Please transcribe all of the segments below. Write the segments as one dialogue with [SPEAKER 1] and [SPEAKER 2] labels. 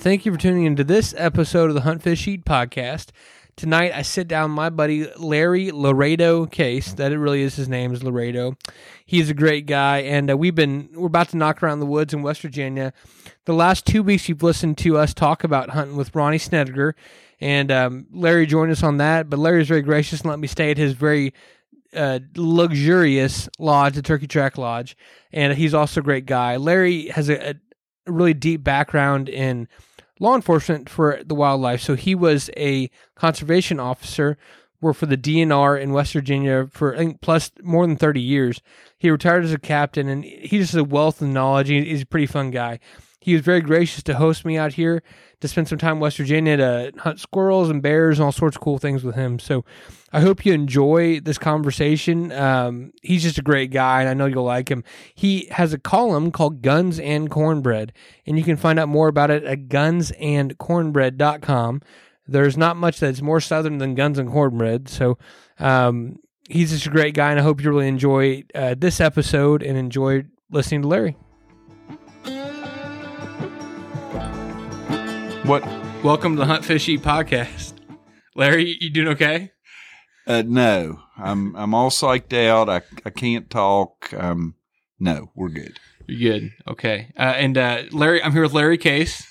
[SPEAKER 1] Thank you for tuning into this episode of the Hunt Fish Eat podcast. Tonight, I sit down my buddy Larry Laredo Case. That it really is his name is Laredo. He's a great guy, and uh, we've been we're about to knock around the woods in West Virginia. The last two weeks, you've listened to us talk about hunting with Ronnie Snediger, and um, Larry joined us on that. But Larry's very gracious and let me stay at his very uh, luxurious lodge, the Turkey Track Lodge, and he's also a great guy. Larry has a, a really deep background in law enforcement for the wildlife. So he was a conservation officer, worked for the DNR in West Virginia for I think plus more than thirty years. He retired as a captain, and he's just a wealth of knowledge. He's a pretty fun guy. He was very gracious to host me out here to spend some time in West Virginia to hunt squirrels and bears and all sorts of cool things with him. So I hope you enjoy this conversation. Um, he's just a great guy, and I know you'll like him. He has a column called Guns and Cornbread, and you can find out more about it at gunsandcornbread.com. There's not much that's more southern than guns and cornbread. So um, he's just a great guy, and I hope you really enjoy uh, this episode and enjoy listening to Larry.
[SPEAKER 2] What?
[SPEAKER 1] Welcome to the Hunt Fish Eat podcast. Larry, you doing okay?
[SPEAKER 2] Uh, no, I'm I'm all psyched out. I I can't talk. Um, no, we're good.
[SPEAKER 1] You're good. Okay. Uh, and uh, Larry, I'm here with Larry Case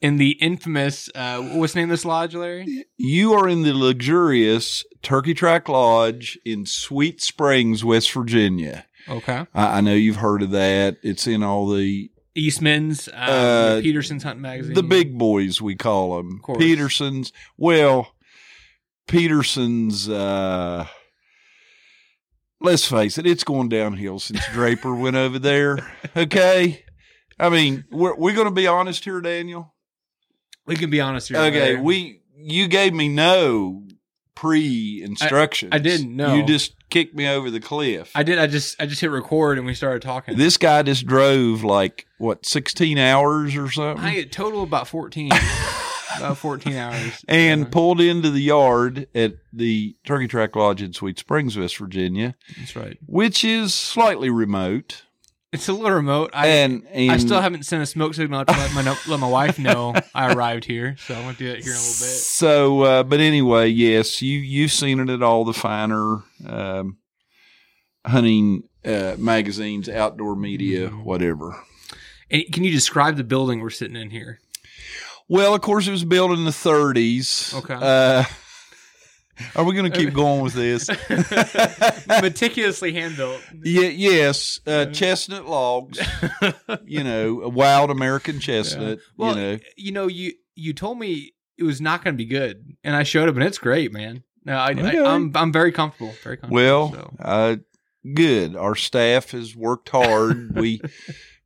[SPEAKER 1] in the infamous. Uh, what's the name of this lodge, Larry?
[SPEAKER 2] You are in the luxurious Turkey Track Lodge in Sweet Springs, West Virginia.
[SPEAKER 1] Okay.
[SPEAKER 2] I, I know you've heard of that. It's in all the
[SPEAKER 1] Eastman's, um,
[SPEAKER 2] Uh,
[SPEAKER 1] Peterson's Hunting Magazine.
[SPEAKER 2] the big boys we call them.
[SPEAKER 1] course.
[SPEAKER 2] Petersons. Well, Petersons. Uh, let's face it, it's going downhill since Draper went over there. Okay. I mean, we're we're going to be honest here, Daniel.
[SPEAKER 1] We can be honest here.
[SPEAKER 2] Okay,
[SPEAKER 1] Larry.
[SPEAKER 2] we you gave me no pre instructions.
[SPEAKER 1] I didn't, know.
[SPEAKER 2] You just kicked me over the cliff.
[SPEAKER 1] I did. I just I just hit record and we started talking.
[SPEAKER 2] this guy just drove like what sixteen hours or something,
[SPEAKER 1] I had total about fourteen, about fourteen hours,
[SPEAKER 2] and
[SPEAKER 1] Yeah,
[SPEAKER 2] pulled into the yard at the Turkey Track Lodge in Sweet Springs, West Virginia,
[SPEAKER 1] that's right.
[SPEAKER 2] which is slightly remote.
[SPEAKER 1] It's a little remote. I
[SPEAKER 2] and, and
[SPEAKER 1] I still haven't sent a smoke signal to let my let my wife know I arrived here, so I'm gonna do that here in a little bit.
[SPEAKER 2] So, uh, but anyway, yes, you you've seen it at all the finer um, hunting uh, magazines, outdoor media,
[SPEAKER 1] Mm-hmm.
[SPEAKER 2] whatever.
[SPEAKER 1] And can you describe the building we're sitting in here?
[SPEAKER 2] Well, of course, it was built in the 30s.
[SPEAKER 1] Okay.
[SPEAKER 2] Uh, are we going to keep going with this?
[SPEAKER 1] Meticulously hand built.
[SPEAKER 2] yeah, yes, uh, chestnut logs. You know, a wild American chestnut.
[SPEAKER 1] Well,
[SPEAKER 2] you know,
[SPEAKER 1] you know, you you told me it was not going to be good, and I showed up, and it's great, man. No, I,
[SPEAKER 2] Okay.
[SPEAKER 1] I I'm I'm very comfortable. Very comfortable.
[SPEAKER 2] well,
[SPEAKER 1] so.
[SPEAKER 2] uh, good. Our staff has worked hard. we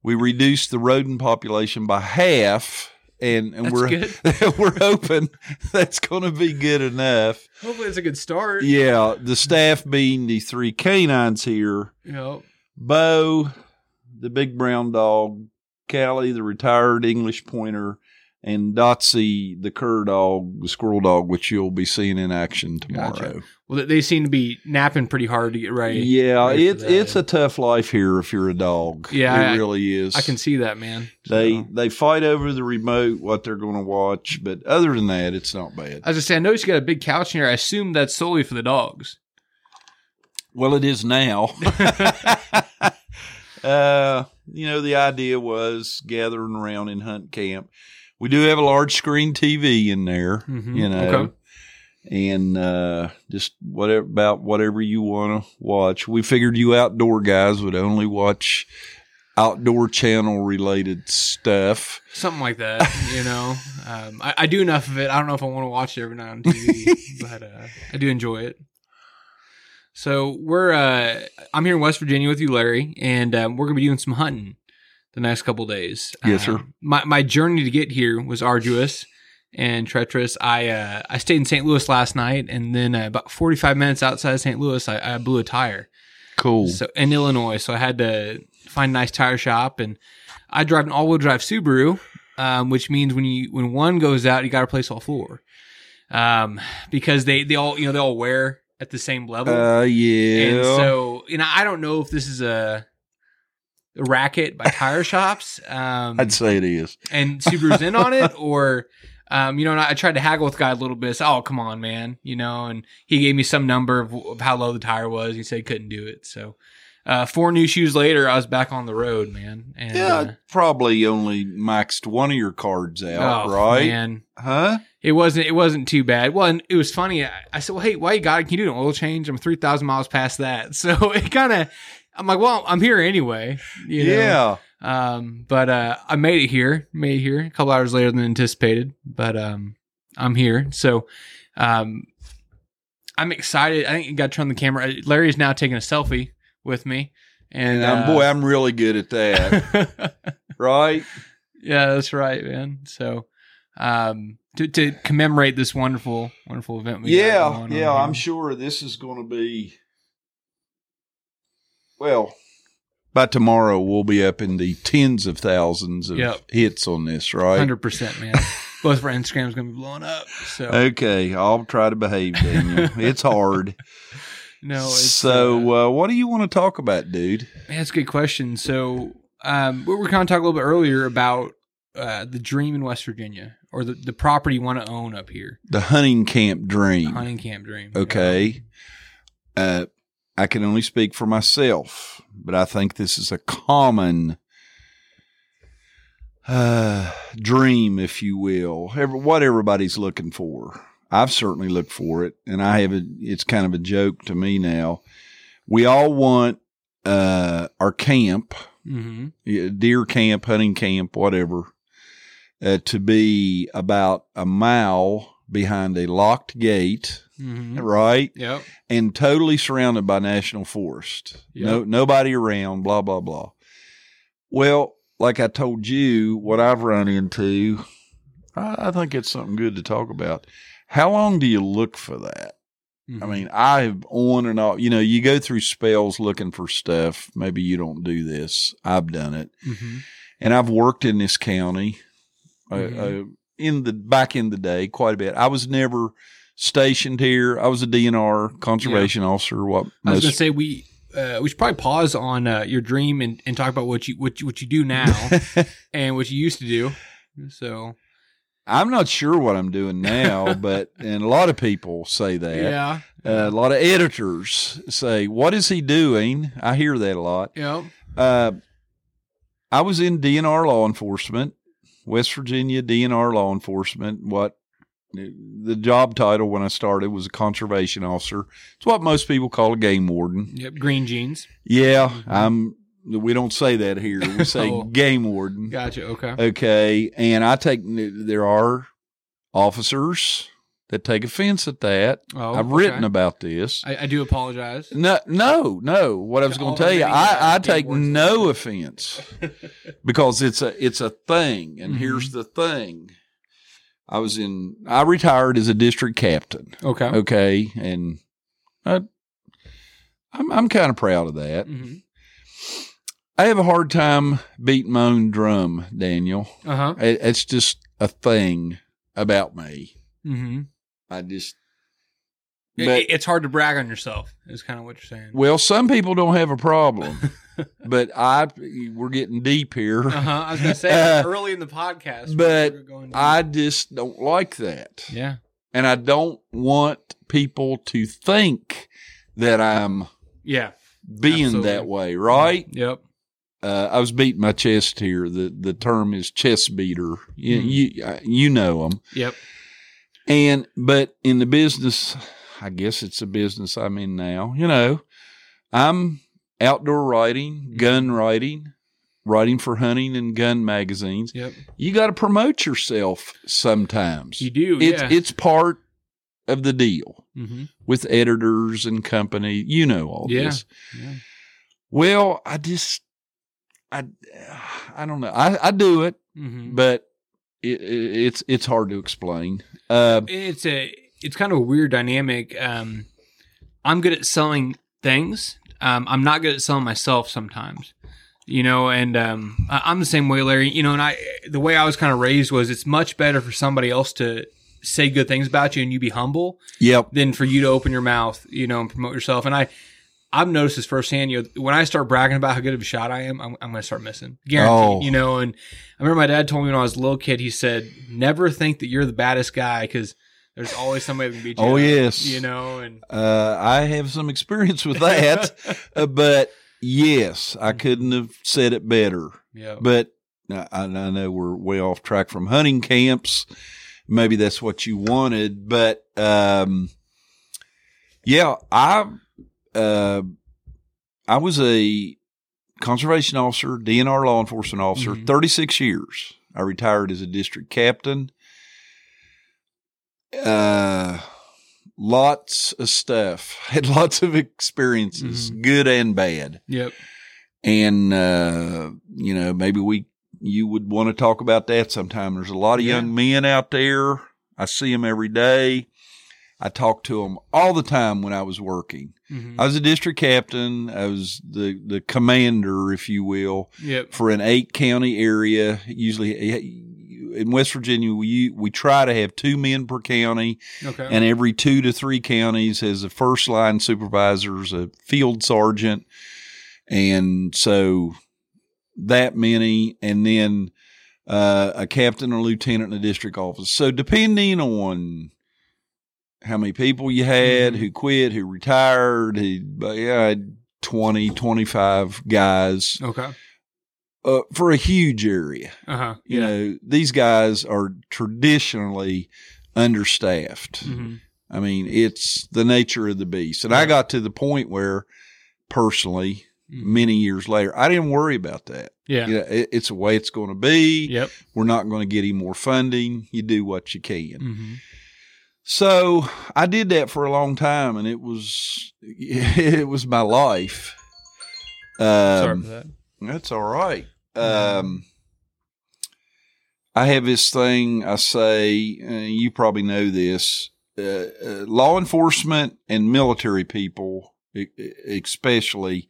[SPEAKER 2] we reduced the rodent population by half. And, and we're we're hoping that's going to be good enough.
[SPEAKER 1] hopefully it's a good start.
[SPEAKER 2] Yeah, the staff being the three canines here,
[SPEAKER 1] know,
[SPEAKER 2] Bo, the big brown dog, Callie, the retired English pointer, and Dotsy, the cur dog, the squirrel dog, which you'll be seeing in action tomorrow.
[SPEAKER 1] Gotcha. well, they seem to be napping pretty hard to get ready.
[SPEAKER 2] Yeah,
[SPEAKER 1] ready
[SPEAKER 2] it's it's a tough life here if you're a dog.
[SPEAKER 1] Yeah,
[SPEAKER 2] it
[SPEAKER 1] I-
[SPEAKER 2] really is.
[SPEAKER 1] I can see that, man.
[SPEAKER 2] They
[SPEAKER 1] So-
[SPEAKER 2] they fight over the remote what they're going to watch, but other than that, it's not bad.
[SPEAKER 1] As I saying, I noticed you got a big couch in here. I assume that's solely for the dogs.
[SPEAKER 2] Well, it is now. uh, you know, the idea was gathering around in hunt camp. We do have a large screen TV in there,
[SPEAKER 1] Mhm.
[SPEAKER 2] you know,
[SPEAKER 1] Okay.
[SPEAKER 2] and uh, just whatever about whatever you want to watch. We figured you outdoor guys would only watch outdoor channel related stuff.
[SPEAKER 1] Something like that, you know. Um, I, I do enough of it. I don't know if I want to watch it every night on TV, but uh, I do enjoy it. So we're uh, I'm here in West Virginia with you, Larry, and um, we're gonna be doing some hunting the next couple days.
[SPEAKER 2] Yes, sir.
[SPEAKER 1] Um, my my journey to get here was arduous and treacherous. I uh, I stayed in St. Louis last night, and then uh, about 45 minutes outside of St. Louis, I, I blew a tire.
[SPEAKER 2] Cool.
[SPEAKER 1] So in Illinois, so I had to find a nice tire shop, and I drive an all-wheel drive Subaru, um, which means when you when one goes out, you got to replace all four, um, because they they all you know they all wear at the same level,
[SPEAKER 2] uh, yeah.
[SPEAKER 1] and so you know I don't know if this is a racket by tire shops. Um,
[SPEAKER 2] I'd say it is.
[SPEAKER 1] and Subaru's in on it, or um, you know, and I, tried to haggle with the guy a little bit. So, oh, come on, man, you know, and he gave me some number of, of how low the tire was. He said he couldn't do it. So, uh, four new shoes later, I was back on the road, man. And,
[SPEAKER 2] Yeah,
[SPEAKER 1] uh,
[SPEAKER 2] probably only maxed one of your cards out,
[SPEAKER 1] oh,
[SPEAKER 2] right?
[SPEAKER 1] man,
[SPEAKER 2] Huh?
[SPEAKER 1] it wasn't it wasn't too bad. Well, and it was funny. I, I said, well, hey, why you got it? Can you do an oil change? I'm three thousand miles past that, so it kind of. I'm like, well, I'm here anyway. You know?
[SPEAKER 2] Yeah.
[SPEAKER 1] Um, but uh, I made it here. Made it here a couple hours later than anticipated. But um, I'm here. So um, I'm excited. I think you got to turn the camera. Larry is now taking a selfie with me, and
[SPEAKER 2] And um,
[SPEAKER 1] uh,
[SPEAKER 2] boy, I'm really good at that, right?
[SPEAKER 1] yeah, that's right, man. So um, to, to commemorate this wonderful, wonderful event.
[SPEAKER 2] Yeah, yeah. I'm sure this is going to be. Well, by tomorrow we'll be up in the tens of thousands of
[SPEAKER 1] Yep.
[SPEAKER 2] hits on this, right?
[SPEAKER 1] Hundred percent, man. Both of our Instagrams gonna be blowing up. So
[SPEAKER 2] Okay, I'll try to behave, Daniel. it's hard.
[SPEAKER 1] no, it's,
[SPEAKER 2] so,
[SPEAKER 1] uh,
[SPEAKER 2] uh, what do you want to talk about, dude?
[SPEAKER 1] Man, that's a good question. So, um, we were kind of talking a little bit earlier about uh, the dream in West Virginia or the, the property you want to own up here,
[SPEAKER 2] The hunting camp
[SPEAKER 1] the
[SPEAKER 2] dream.
[SPEAKER 1] hunting camp dream.
[SPEAKER 2] Okay. Uh, I can only speak for myself, but I think this is a common uh, dream, if you will. Every, what everybody's looking for. I've certainly looked for it, and I have. A, it's kind of a joke to me now. We all want uh, our camp,
[SPEAKER 1] Mm-hmm.
[SPEAKER 2] deer camp, hunting camp, whatever, uh, to be about a mile behind a locked gate,
[SPEAKER 1] Mm-hmm.
[SPEAKER 2] right?
[SPEAKER 1] Yep.
[SPEAKER 2] and totally surrounded by national forest. No, nobody around. Blah blah blah. Well, like I told you, what I've run into, I, I think it's something good to talk about. How long do you look for that?
[SPEAKER 1] Mm-hmm.
[SPEAKER 2] I mean, I've on and off. You know, you go through spells looking for stuff. Maybe you don't do this. I've done it,
[SPEAKER 1] hmm
[SPEAKER 2] and I've worked in this county uh,
[SPEAKER 1] Mhm.
[SPEAKER 2] uh, in the back in the day quite a bit. I was never stationed here. I was a DNR conservation officer. What
[SPEAKER 1] I was gonna say we. Uh, we should probably pause on uh, your dream and, and talk about what you what you, what you do now and what you used to do. So
[SPEAKER 2] I'm not sure what I'm doing now, but and a lot of people say that.
[SPEAKER 1] yeah,
[SPEAKER 2] Uh, a lot of editors say, "What is he doing?" I hear that a lot.
[SPEAKER 1] Yeah.
[SPEAKER 2] Uh, I was in DNR law enforcement, West Virginia DNR law enforcement. What the job title when I started was a conservation officer. It's what most people call a game warden.
[SPEAKER 1] yep. Green jeans.
[SPEAKER 2] Yeah,
[SPEAKER 1] Mhm.
[SPEAKER 2] I'm. We don't say that here. We say
[SPEAKER 1] Oh.
[SPEAKER 2] game warden.
[SPEAKER 1] Gotcha. Okay.
[SPEAKER 2] Okay, and I take there are officers that take offense at that.
[SPEAKER 1] Oh,
[SPEAKER 2] I've
[SPEAKER 1] okay.
[SPEAKER 2] written about this.
[SPEAKER 1] I, I do apologize.
[SPEAKER 2] No, no, no. What I was going to tell you, I, I take no offense because it's a it's a thing, and
[SPEAKER 1] Mhm.
[SPEAKER 2] here's the thing. I was in. I retired as a district captain.
[SPEAKER 1] Okay.
[SPEAKER 2] Okay, and I, I'm I'm kind of proud of that.
[SPEAKER 1] hmm
[SPEAKER 2] I have a hard time beating my own drum, Daniel.
[SPEAKER 1] Uh huh.
[SPEAKER 2] It, it's just a thing about me.
[SPEAKER 1] hmm
[SPEAKER 2] I just. But
[SPEAKER 1] it's hard to brag on yourself. Is kind of what you're saying.
[SPEAKER 2] well, some people don't have a problem, but I we're getting deep here.
[SPEAKER 1] Uh huh. I was gonna say
[SPEAKER 2] Uh,
[SPEAKER 1] early in the podcast,
[SPEAKER 2] but
[SPEAKER 1] going
[SPEAKER 2] I just don't like that,
[SPEAKER 1] yeah.
[SPEAKER 2] and I don't want people to think that I'm
[SPEAKER 1] Yeah.
[SPEAKER 2] being
[SPEAKER 1] Absolutely.
[SPEAKER 2] that way. Right?
[SPEAKER 1] Yep.
[SPEAKER 2] Uh, I was beating my chest here. the The term is chest beater. You
[SPEAKER 1] Mhm.
[SPEAKER 2] you, uh, you know them.
[SPEAKER 1] Yep.
[SPEAKER 2] And but in the business, I guess it's a business I'm in now. You know, I'm outdoor writing, gun writing, writing for hunting and gun magazines.
[SPEAKER 1] Yep.
[SPEAKER 2] You got to promote yourself sometimes.
[SPEAKER 1] You do.
[SPEAKER 2] it's
[SPEAKER 1] yeah.
[SPEAKER 2] it's part of the deal
[SPEAKER 1] hmm
[SPEAKER 2] with editors and company. You know all
[SPEAKER 1] Yeah.
[SPEAKER 2] this.
[SPEAKER 1] Yeah.
[SPEAKER 2] Well, I just I I don't know. I I do it,
[SPEAKER 1] hmm
[SPEAKER 2] but it, it, it's it's hard to explain. Uh,
[SPEAKER 1] It's a it's kind of a weird dynamic. Um, I'm good at selling things. Um, I'm not good at selling myself sometimes. You know, and um, I- I'm the same way, Larry. You know, and I the way I was kind of raised was it's much better for somebody else to say good things about you and you be humble
[SPEAKER 2] yep.
[SPEAKER 1] than for you to open your mouth, you know, and promote yourself. And I, I've noticed this firsthand. You know, when I start bragging about how good of a shot I am, I'm, I'm going to start missing. Guaranteed.
[SPEAKER 2] Oh.
[SPEAKER 1] You know, and I remember my dad told me when I was a little kid. He said, "Never think that you're the baddest guy because there's always somebody that can beat you."
[SPEAKER 2] Oh,
[SPEAKER 1] up,"
[SPEAKER 2] yes.
[SPEAKER 1] You know, and
[SPEAKER 2] Uh, I have some experience with that, uh, but yes, I couldn't have said it better.
[SPEAKER 1] yeah,
[SPEAKER 2] But I, I know we're way off track from hunting camps. Maybe that's what you wanted, but um, yeah, I uh, I was a conservation officer, DNR law enforcement officer,
[SPEAKER 1] Mhm.
[SPEAKER 2] 36 years. I retired as a district captain. Uh, lots of stuff. Had lots of experiences,
[SPEAKER 1] Mhm.
[SPEAKER 2] good and bad
[SPEAKER 1] yep,
[SPEAKER 2] and uh, you know maybe we you would want to talk about that sometime. There's a lot of
[SPEAKER 1] Yeah.
[SPEAKER 2] young men out there. I see them every day. I talk to them all the time when I was working.
[SPEAKER 1] Mhm.
[SPEAKER 2] I was a district captain. I was the the commander, if you will,
[SPEAKER 1] yep,
[SPEAKER 2] for an eight county area. Usually in West Virginia, we we try to have two men per county
[SPEAKER 1] okay,
[SPEAKER 2] and every two to three counties has a first line supervisors, a field sergeant, and so that many, and then uh, a captain or lieutenant in the district office. So depending on how many people you had,
[SPEAKER 1] Mhm.
[SPEAKER 2] who quit, who retired, who, but yeah, I had 20, 25 guys
[SPEAKER 1] okay,
[SPEAKER 2] uh, for a huge area
[SPEAKER 1] uh huh,
[SPEAKER 2] you
[SPEAKER 1] yeah,
[SPEAKER 2] know, these guys are traditionally understaffed.
[SPEAKER 1] Mhm.
[SPEAKER 2] I mean, it's the nature of the beast. And I got to the point where, personally,
[SPEAKER 1] Mhm.
[SPEAKER 2] many years later, I didn't worry about that.
[SPEAKER 1] yeah,
[SPEAKER 2] You know, it, it's the way it's going to be.
[SPEAKER 1] yep,
[SPEAKER 2] We're not going to get any more funding. You do what you can.
[SPEAKER 1] hmm
[SPEAKER 2] So I did that for a long time, and it was it was my life.
[SPEAKER 1] sorry
[SPEAKER 2] Um,
[SPEAKER 1] for that.
[SPEAKER 2] that's all right. Um, I have this thing I say, uh, you probably know this. Uh, uh, law enforcement and military people, especially,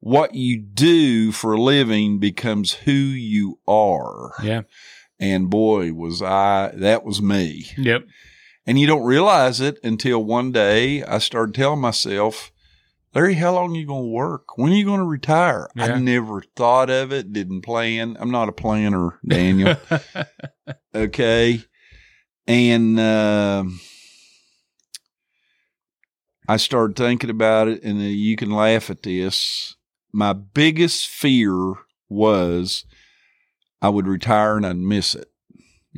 [SPEAKER 2] what you do for a living becomes who you are.
[SPEAKER 1] Yeah,
[SPEAKER 2] And boy, was I, that was me.
[SPEAKER 1] yep,
[SPEAKER 2] And you don't realize it until one day I started telling myself, Larry, how long are you going to work? When are you going to retire?
[SPEAKER 1] Yeah.
[SPEAKER 2] I never thought of it, didn't plan. I'm not a planner, Daniel. okay. And um I started thinking about it, and uh, you can laugh at this. My biggest fear was I would retire and I'd miss it.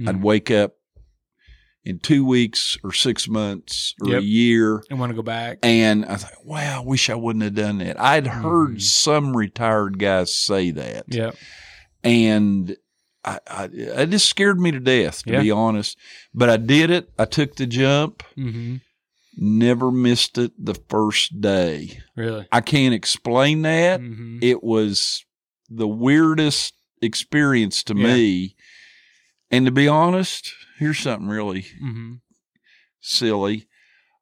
[SPEAKER 2] I'd
[SPEAKER 1] Mhm.
[SPEAKER 2] wake up in two weeks or six months or
[SPEAKER 1] Yep.
[SPEAKER 2] a year.
[SPEAKER 1] And want to go back.
[SPEAKER 2] And I thought, wow, I wish I wouldn't have done that. I'd heard
[SPEAKER 1] Mhm.
[SPEAKER 2] some retired guys say that.
[SPEAKER 1] Yep.
[SPEAKER 2] And I, I, it just scared me to death, to
[SPEAKER 1] Yeah.
[SPEAKER 2] be honest. But I did it. I took the jump,
[SPEAKER 1] hmm
[SPEAKER 2] never missed it the first day.
[SPEAKER 1] Really.
[SPEAKER 2] I can't explain that.
[SPEAKER 1] hmm
[SPEAKER 2] It was the weirdest experience to
[SPEAKER 1] Yeah.
[SPEAKER 2] me. And to be honest, here's something really
[SPEAKER 1] hmm
[SPEAKER 2] silly.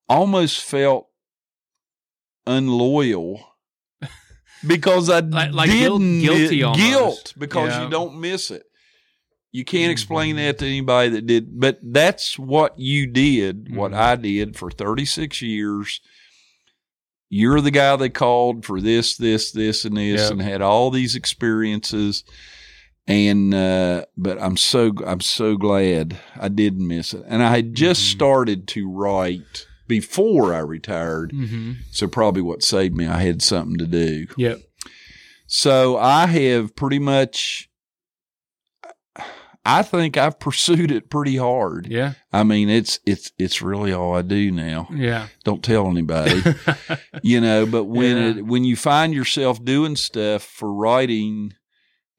[SPEAKER 2] Almost felt unloyal because I
[SPEAKER 1] Like- like guilt-
[SPEAKER 2] didn't
[SPEAKER 1] guilty almost.
[SPEAKER 2] guilt because
[SPEAKER 1] Yeah.
[SPEAKER 2] you don't miss it. You can't explain
[SPEAKER 1] Mhm.
[SPEAKER 2] that to anybody that did, but that's what you did, what
[SPEAKER 1] Mhm.
[SPEAKER 2] I did for 36 years. You're the guy they called for this, this, this, and this,
[SPEAKER 1] Yep.
[SPEAKER 2] and had all these experiences. And uh, but I'm so I'm so glad I didn't miss it. And I had just
[SPEAKER 1] Mhm.
[SPEAKER 2] started to write before I retired,
[SPEAKER 1] hmm
[SPEAKER 2] so probably what saved me, I had something to do.
[SPEAKER 1] Yep.
[SPEAKER 2] So I have pretty much. I think I've pursued it pretty hard.
[SPEAKER 1] Yeah.
[SPEAKER 2] I mean, it's it's it's really all I do now.
[SPEAKER 1] Yeah.
[SPEAKER 2] Don't tell anybody, you know. But when
[SPEAKER 1] Yeah.
[SPEAKER 2] it when you find yourself doing stuff for writing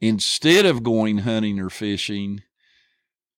[SPEAKER 2] instead of going hunting or fishing,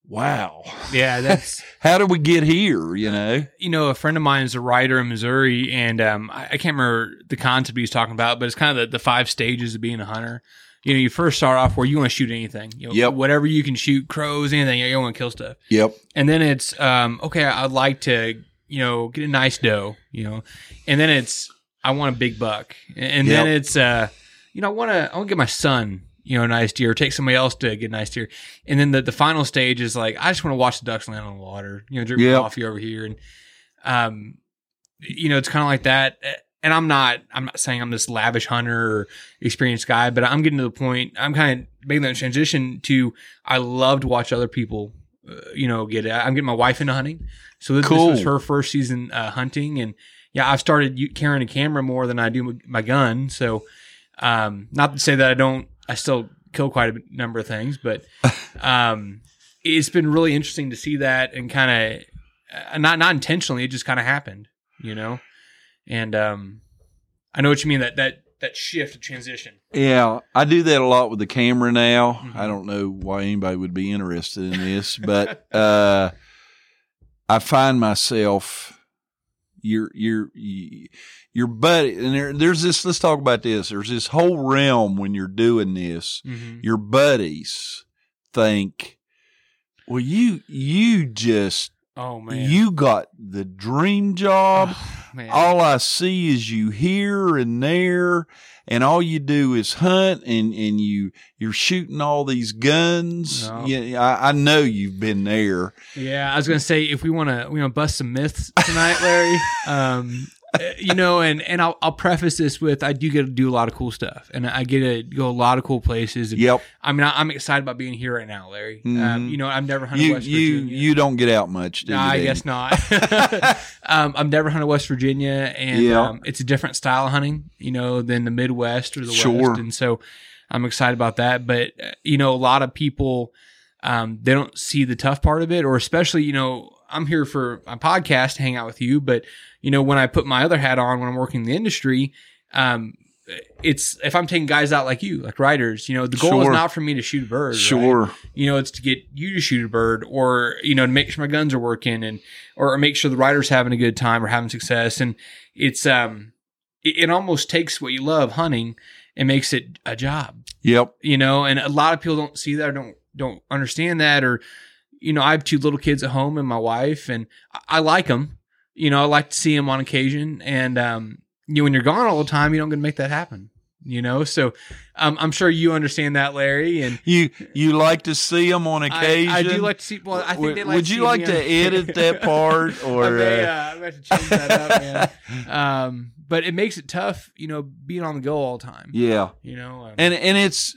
[SPEAKER 2] wow,
[SPEAKER 1] yeah. That's
[SPEAKER 2] how do we get here? You know,
[SPEAKER 1] you know, a friend of mine is a writer in Missouri, and um, I, I can't remember the concept he was talking about, but it's kind of the, the five stages of being a hunter. You know, you first start off where you want to shoot anything, you know,
[SPEAKER 2] Yep.
[SPEAKER 1] whatever you can shoot, crows, anything, you want to kill stuff.
[SPEAKER 2] yep,
[SPEAKER 1] And then it's, um, okay, I'd like to, you know, get a nice doe, you know, and then it's, I want a big buck, and then
[SPEAKER 2] Yep.
[SPEAKER 1] it's, uh, you know, I want to, I want to get my son, you know, nice deer, or take somebody else to get nice deer, and then the the final stage is like, I just want to watch the ducks land on the water, you know, drink
[SPEAKER 2] Yep.
[SPEAKER 1] coffee over here, and, um, you know, it's kind of like that. and I'm not I'm not saying I'm this lavish hunter or experienced guy, but I'm getting to the point. I'm kind of making that transition to I love to watch other people, uh, you know, get it. I'm getting my wife into hunting, so this,
[SPEAKER 2] Cool.
[SPEAKER 1] this was her first season uh, hunting, and yeah, I've started carrying a camera more than I do my- my gun. So, um, not to say that I don't, I still kill quite a number of things, but um, it's been really interesting to see that and kind of uh, not not intentionally, it just kind of happened, you know. And um, I know what you mean that that that shift, transition.
[SPEAKER 2] Yeah, I do that a lot with the camera now.
[SPEAKER 1] Mhm.
[SPEAKER 2] I don't know why anybody would be interested in this, but uh, I find myself your your your buddy, and there, there's this. Let's talk about this. There's this whole realm when you're doing this.
[SPEAKER 1] Mm-hmm.
[SPEAKER 2] Your buddies think, well, you you just
[SPEAKER 1] Oh man,
[SPEAKER 2] you got the dream job
[SPEAKER 1] Oh,
[SPEAKER 2] all I see is you here and there, and all you do is hunt, and and you you're shooting all these guns.
[SPEAKER 1] No.
[SPEAKER 2] Yeah, I, I know you've been there.
[SPEAKER 1] Yeah, I was gonna say if we want to we want to bust some myths tonight, Larry. um, you know, and and I'll I'll preface this with I do get to do a lot of cool stuff, and I get to go a lot of cool places. And,
[SPEAKER 2] Yep,
[SPEAKER 1] I mean, I, I'm excited about being here right now, Larry. Um,
[SPEAKER 2] Mhm.
[SPEAKER 1] you know, I've never hunted
[SPEAKER 2] you
[SPEAKER 1] West Virginia.
[SPEAKER 2] you you don't get out much, do
[SPEAKER 1] No,
[SPEAKER 2] you?
[SPEAKER 1] I guess not. um, I've never hunted West Virginia, and
[SPEAKER 2] Yeah.
[SPEAKER 1] um, it's a different style of hunting, you know, than the Midwest or the
[SPEAKER 2] Sure.
[SPEAKER 1] West, and so I'm excited about that. But uh, you know, a lot of people um, they don't see the tough part of it, or especially, you know, I'm here for my podcast to hang out with you, but you know, when I put my other hat on when I'm working in the industry, um, it's if I'm taking guys out like you, like writers, you know, the goal is not for me to shoot a bird. right?
[SPEAKER 2] Sure,
[SPEAKER 1] you know, it's to get you to shoot a bird or, you know, to make sure my guns are working and, or make sure the rider's having a good time or having success. And it's, um, it, it almost takes what you love hunting and makes it a job,
[SPEAKER 2] yep,
[SPEAKER 1] you know, and a lot of people don't see that or don't, don't understand that. Or, you know, I have two little kids at home and my wife and I, I like them, you know, I like to see them on occasion. And, um, you know, when you're gone all the time, you don't get to make that happen, you know? So, um, I'm sure you understand that, Larry. And,
[SPEAKER 2] you you like to see them on occasion.
[SPEAKER 1] I do like to see. Well, I think
[SPEAKER 2] would,
[SPEAKER 1] they like.
[SPEAKER 2] would you like to
[SPEAKER 1] on-
[SPEAKER 2] edit that part, or
[SPEAKER 1] I
[SPEAKER 2] uh,
[SPEAKER 1] uh, I may have to change that up, man. Um, but it makes it tough, you know, being on the go all the time.
[SPEAKER 2] yeah?
[SPEAKER 1] You know, um,
[SPEAKER 2] and and it's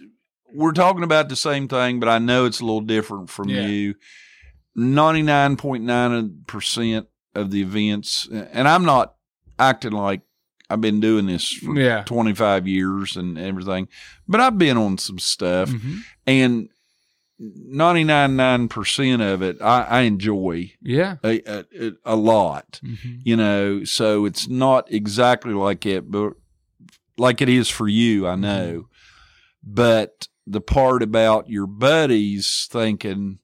[SPEAKER 2] we're talking about the same thing, but I know it's a little different from
[SPEAKER 1] Yeah.
[SPEAKER 2] you. Ninety nine point nine percent of the events, and I'm not acting like I've been doing this for
[SPEAKER 1] yeah.
[SPEAKER 2] twenty five years and everything, but I've been on some stuff,
[SPEAKER 1] Mhm.
[SPEAKER 2] and ninety nine nine percent of it I, I enjoy
[SPEAKER 1] Yeah.
[SPEAKER 2] a, a, a lot
[SPEAKER 1] Mhm.
[SPEAKER 2] you know so it's not exactly like it but like it is for you i know but the part about your buddies thinking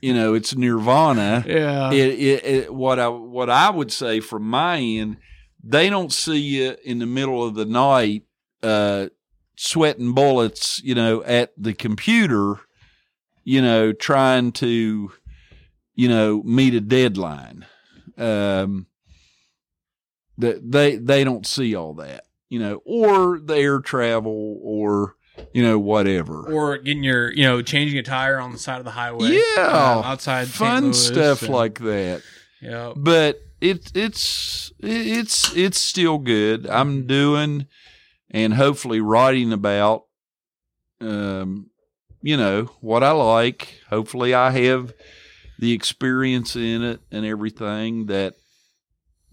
[SPEAKER 2] you know it's nirvana
[SPEAKER 1] Yeah.
[SPEAKER 2] it, it, it what i what i would say from my end they don't see you in the middle of the night uh sweating bullets you know at the computer you know trying to you know meet a deadline um that they they don't see all that you know or the air travel or you know whatever
[SPEAKER 1] or getting your, you know, changing a tire on the side of the highway.
[SPEAKER 2] yeah
[SPEAKER 1] um, outside.
[SPEAKER 2] Fun stuff
[SPEAKER 1] and-
[SPEAKER 2] like that
[SPEAKER 1] Yeah.
[SPEAKER 2] but it it's it's it's still good. I'm doing and hopefully writing about um you know what I like. Hopefully I have the experience in it and everything that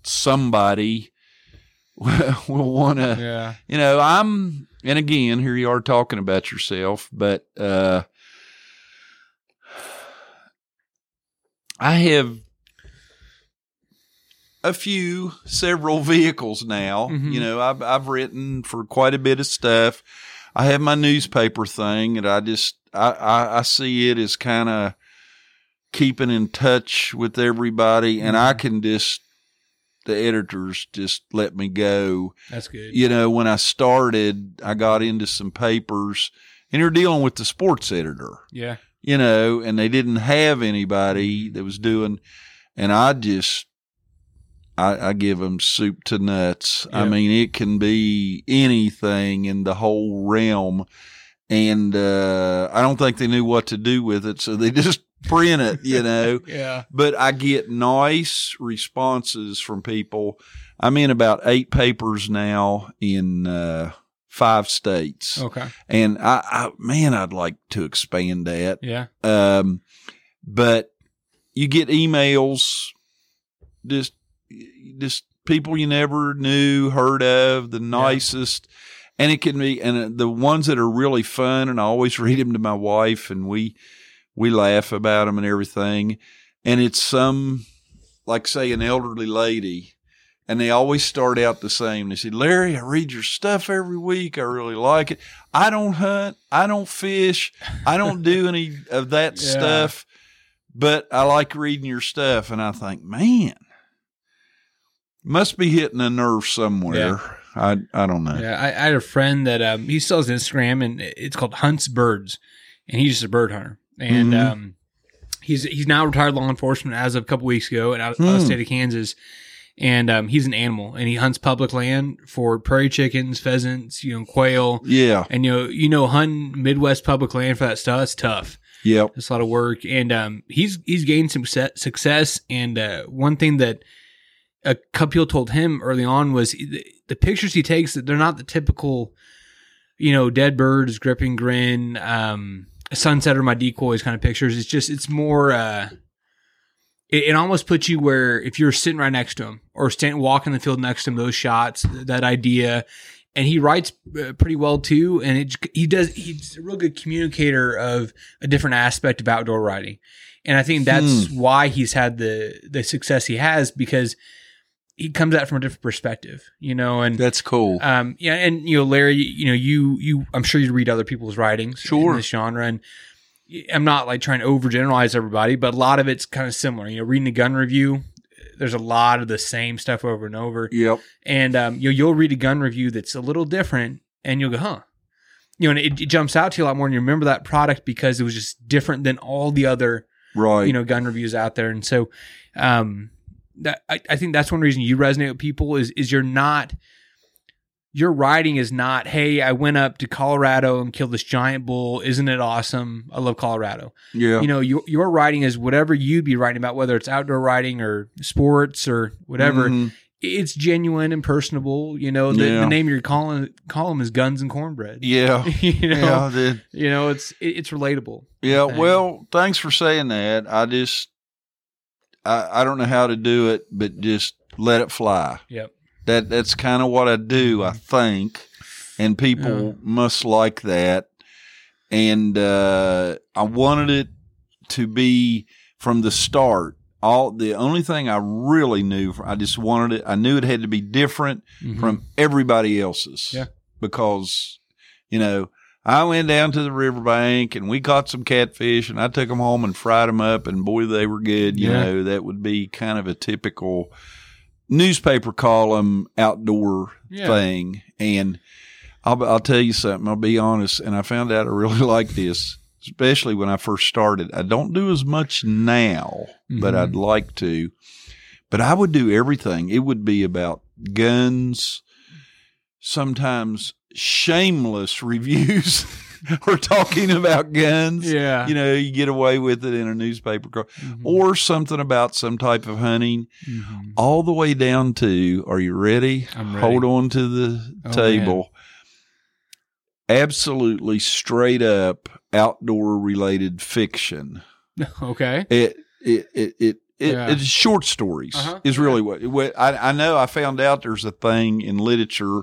[SPEAKER 2] somebody will want to
[SPEAKER 1] Yeah.
[SPEAKER 2] you know, I'm, and again, here you are talking about yourself, but uh, I have a few, several vehicles now.
[SPEAKER 1] Mhm.
[SPEAKER 2] You know, I've I've written for quite a bit of stuff. I have my newspaper thing, and I just I I, I see it as kind of keeping in touch with everybody, and I can just the editors just let me go
[SPEAKER 1] That's good.
[SPEAKER 2] you know, when I started, I got into some papers and you're dealing with the sports editor,
[SPEAKER 1] Yeah.
[SPEAKER 2] you know, and they didn't have anybody that was doing, and I just, I, I give them soup to nuts. I mean, it can be anything in the whole realm. And, uh, I don't think they knew what to do with it. So they just print it, you know
[SPEAKER 1] Yeah.
[SPEAKER 2] but I get nice responses from people. I'm in about eight papers now in uh, five states,
[SPEAKER 1] Okay.
[SPEAKER 2] and I, I man, I'd like to expand that.
[SPEAKER 1] Yeah.
[SPEAKER 2] Um, but you get emails, just just people you never knew, heard of, the nicest, and it can be, and uh, the ones that are really fun, and I always read them to my wife, and we we laugh about them and everything, and it's some like say an elderly lady. And they always start out the same. They say, Larry, I read your stuff every week. I really like it. I don't hunt. I don't fish. I don't do any of that
[SPEAKER 1] Yeah.
[SPEAKER 2] stuff, but I like reading your stuff. And I think, man, must be hitting a nerve somewhere. I I don't know.
[SPEAKER 1] Yeah, I, I had a friend that um, he still has Instagram, and it's called Hunts Birds, and he's just a bird hunter. And
[SPEAKER 2] Mhm.
[SPEAKER 1] um, he's he's now retired law enforcement as of a couple weeks ago, and out, out of
[SPEAKER 2] Hmm.
[SPEAKER 1] the state of Kansas. And um, he's an animal, and he hunts public land for prairie chickens, pheasants, you know, quail,
[SPEAKER 2] Yeah.
[SPEAKER 1] and you know, you know, hunting Midwest public land for that stuff. It's tough.
[SPEAKER 2] Yep.
[SPEAKER 1] It's a lot of work, and um, he's he's gained some success. success and uh, one thing that a couple people told him early on was the, the pictures he takes they're not the typical, you know, dead birds, gripping grin, um, sunset or my decoys kind of pictures. It's just it's more. Uh, it, it almost puts you where if you're sitting right next to him or standing walking the field next to him, those shots, that idea. And he writes uh, pretty well too, and it, he does. He's a real good communicator of a different aspect of outdoor writing, and I think that's why he's had the the success he has because he comes at it from a different perspective, you know. And
[SPEAKER 2] That's cool.
[SPEAKER 1] um, yeah, and you know, Larry, you know, you you, I'm sure you read other people's writings
[SPEAKER 2] Sure.
[SPEAKER 1] in this genre, and I'm not like trying to overgeneralize everybody, but a lot of it's kind of similar. You know, reading a gun review, there's a lot of the same stuff over and over,
[SPEAKER 2] yep.
[SPEAKER 1] and um, you know, you'll read a gun review that's a little different, and you'll go, huh. You know, and it, it jumps out to you a lot more, and you remember that product because it was just different than all the other
[SPEAKER 2] Right.
[SPEAKER 1] you know gun reviews out there and so um that I, I think that's one reason you resonate with people is is you're not your writing is not hey i went up to colorado and killed this giant bull isn't it awesome i love colorado
[SPEAKER 2] yeah.
[SPEAKER 1] you know your, your writing is whatever you'd be writing about whether it's outdoor writing or sports or whatever
[SPEAKER 2] Mhm.
[SPEAKER 1] it's genuine and personable you know the,
[SPEAKER 2] Yeah.
[SPEAKER 1] the name of your column column is guns and cornbread
[SPEAKER 2] Yeah.
[SPEAKER 1] you know
[SPEAKER 2] Yeah. the-
[SPEAKER 1] you know it's it, it's relatable
[SPEAKER 2] Yeah, well, thanks for saying that. I just, I, I don't know how to do it, but just let it fly.
[SPEAKER 1] yep
[SPEAKER 2] That that's kind of what I do, I think, and people must like that. And uh, I wanted it to be from the start. All the only thing I really knew, I just wanted it. I knew it had to be different
[SPEAKER 1] Mhm.
[SPEAKER 2] from everybody else's.
[SPEAKER 1] Yeah.
[SPEAKER 2] Because, you know, I went down to the riverbank and we caught some catfish and I took them home and fried them up and boy, they were good. You
[SPEAKER 1] Yeah.
[SPEAKER 2] know, that would be kind of a typical newspaper column outdoor
[SPEAKER 1] Yeah.
[SPEAKER 2] thing. And I'll, I'll tell you something. I'll be honest. And I found out I really like this, especially when I first started. I don't do as much now, but
[SPEAKER 1] Mhm.
[SPEAKER 2] I'd like to. But I would do everything. It would be about guns, sometimes shameless reviews or talking about guns.
[SPEAKER 1] yeah
[SPEAKER 2] You know, you get away with it in a newspaper
[SPEAKER 1] Mhm.
[SPEAKER 2] or something about some type of hunting,
[SPEAKER 1] Mhm.
[SPEAKER 2] all the way down to are you ready?
[SPEAKER 1] I'm ready.
[SPEAKER 2] Hold on to the
[SPEAKER 1] Oh,
[SPEAKER 2] table. Absolutely straight up outdoor related fiction.
[SPEAKER 1] okay.
[SPEAKER 2] It it it it, it
[SPEAKER 1] Yeah.
[SPEAKER 2] it's short stories
[SPEAKER 1] Uh-huh.
[SPEAKER 2] is really what, what I I know I found out there's a thing in literature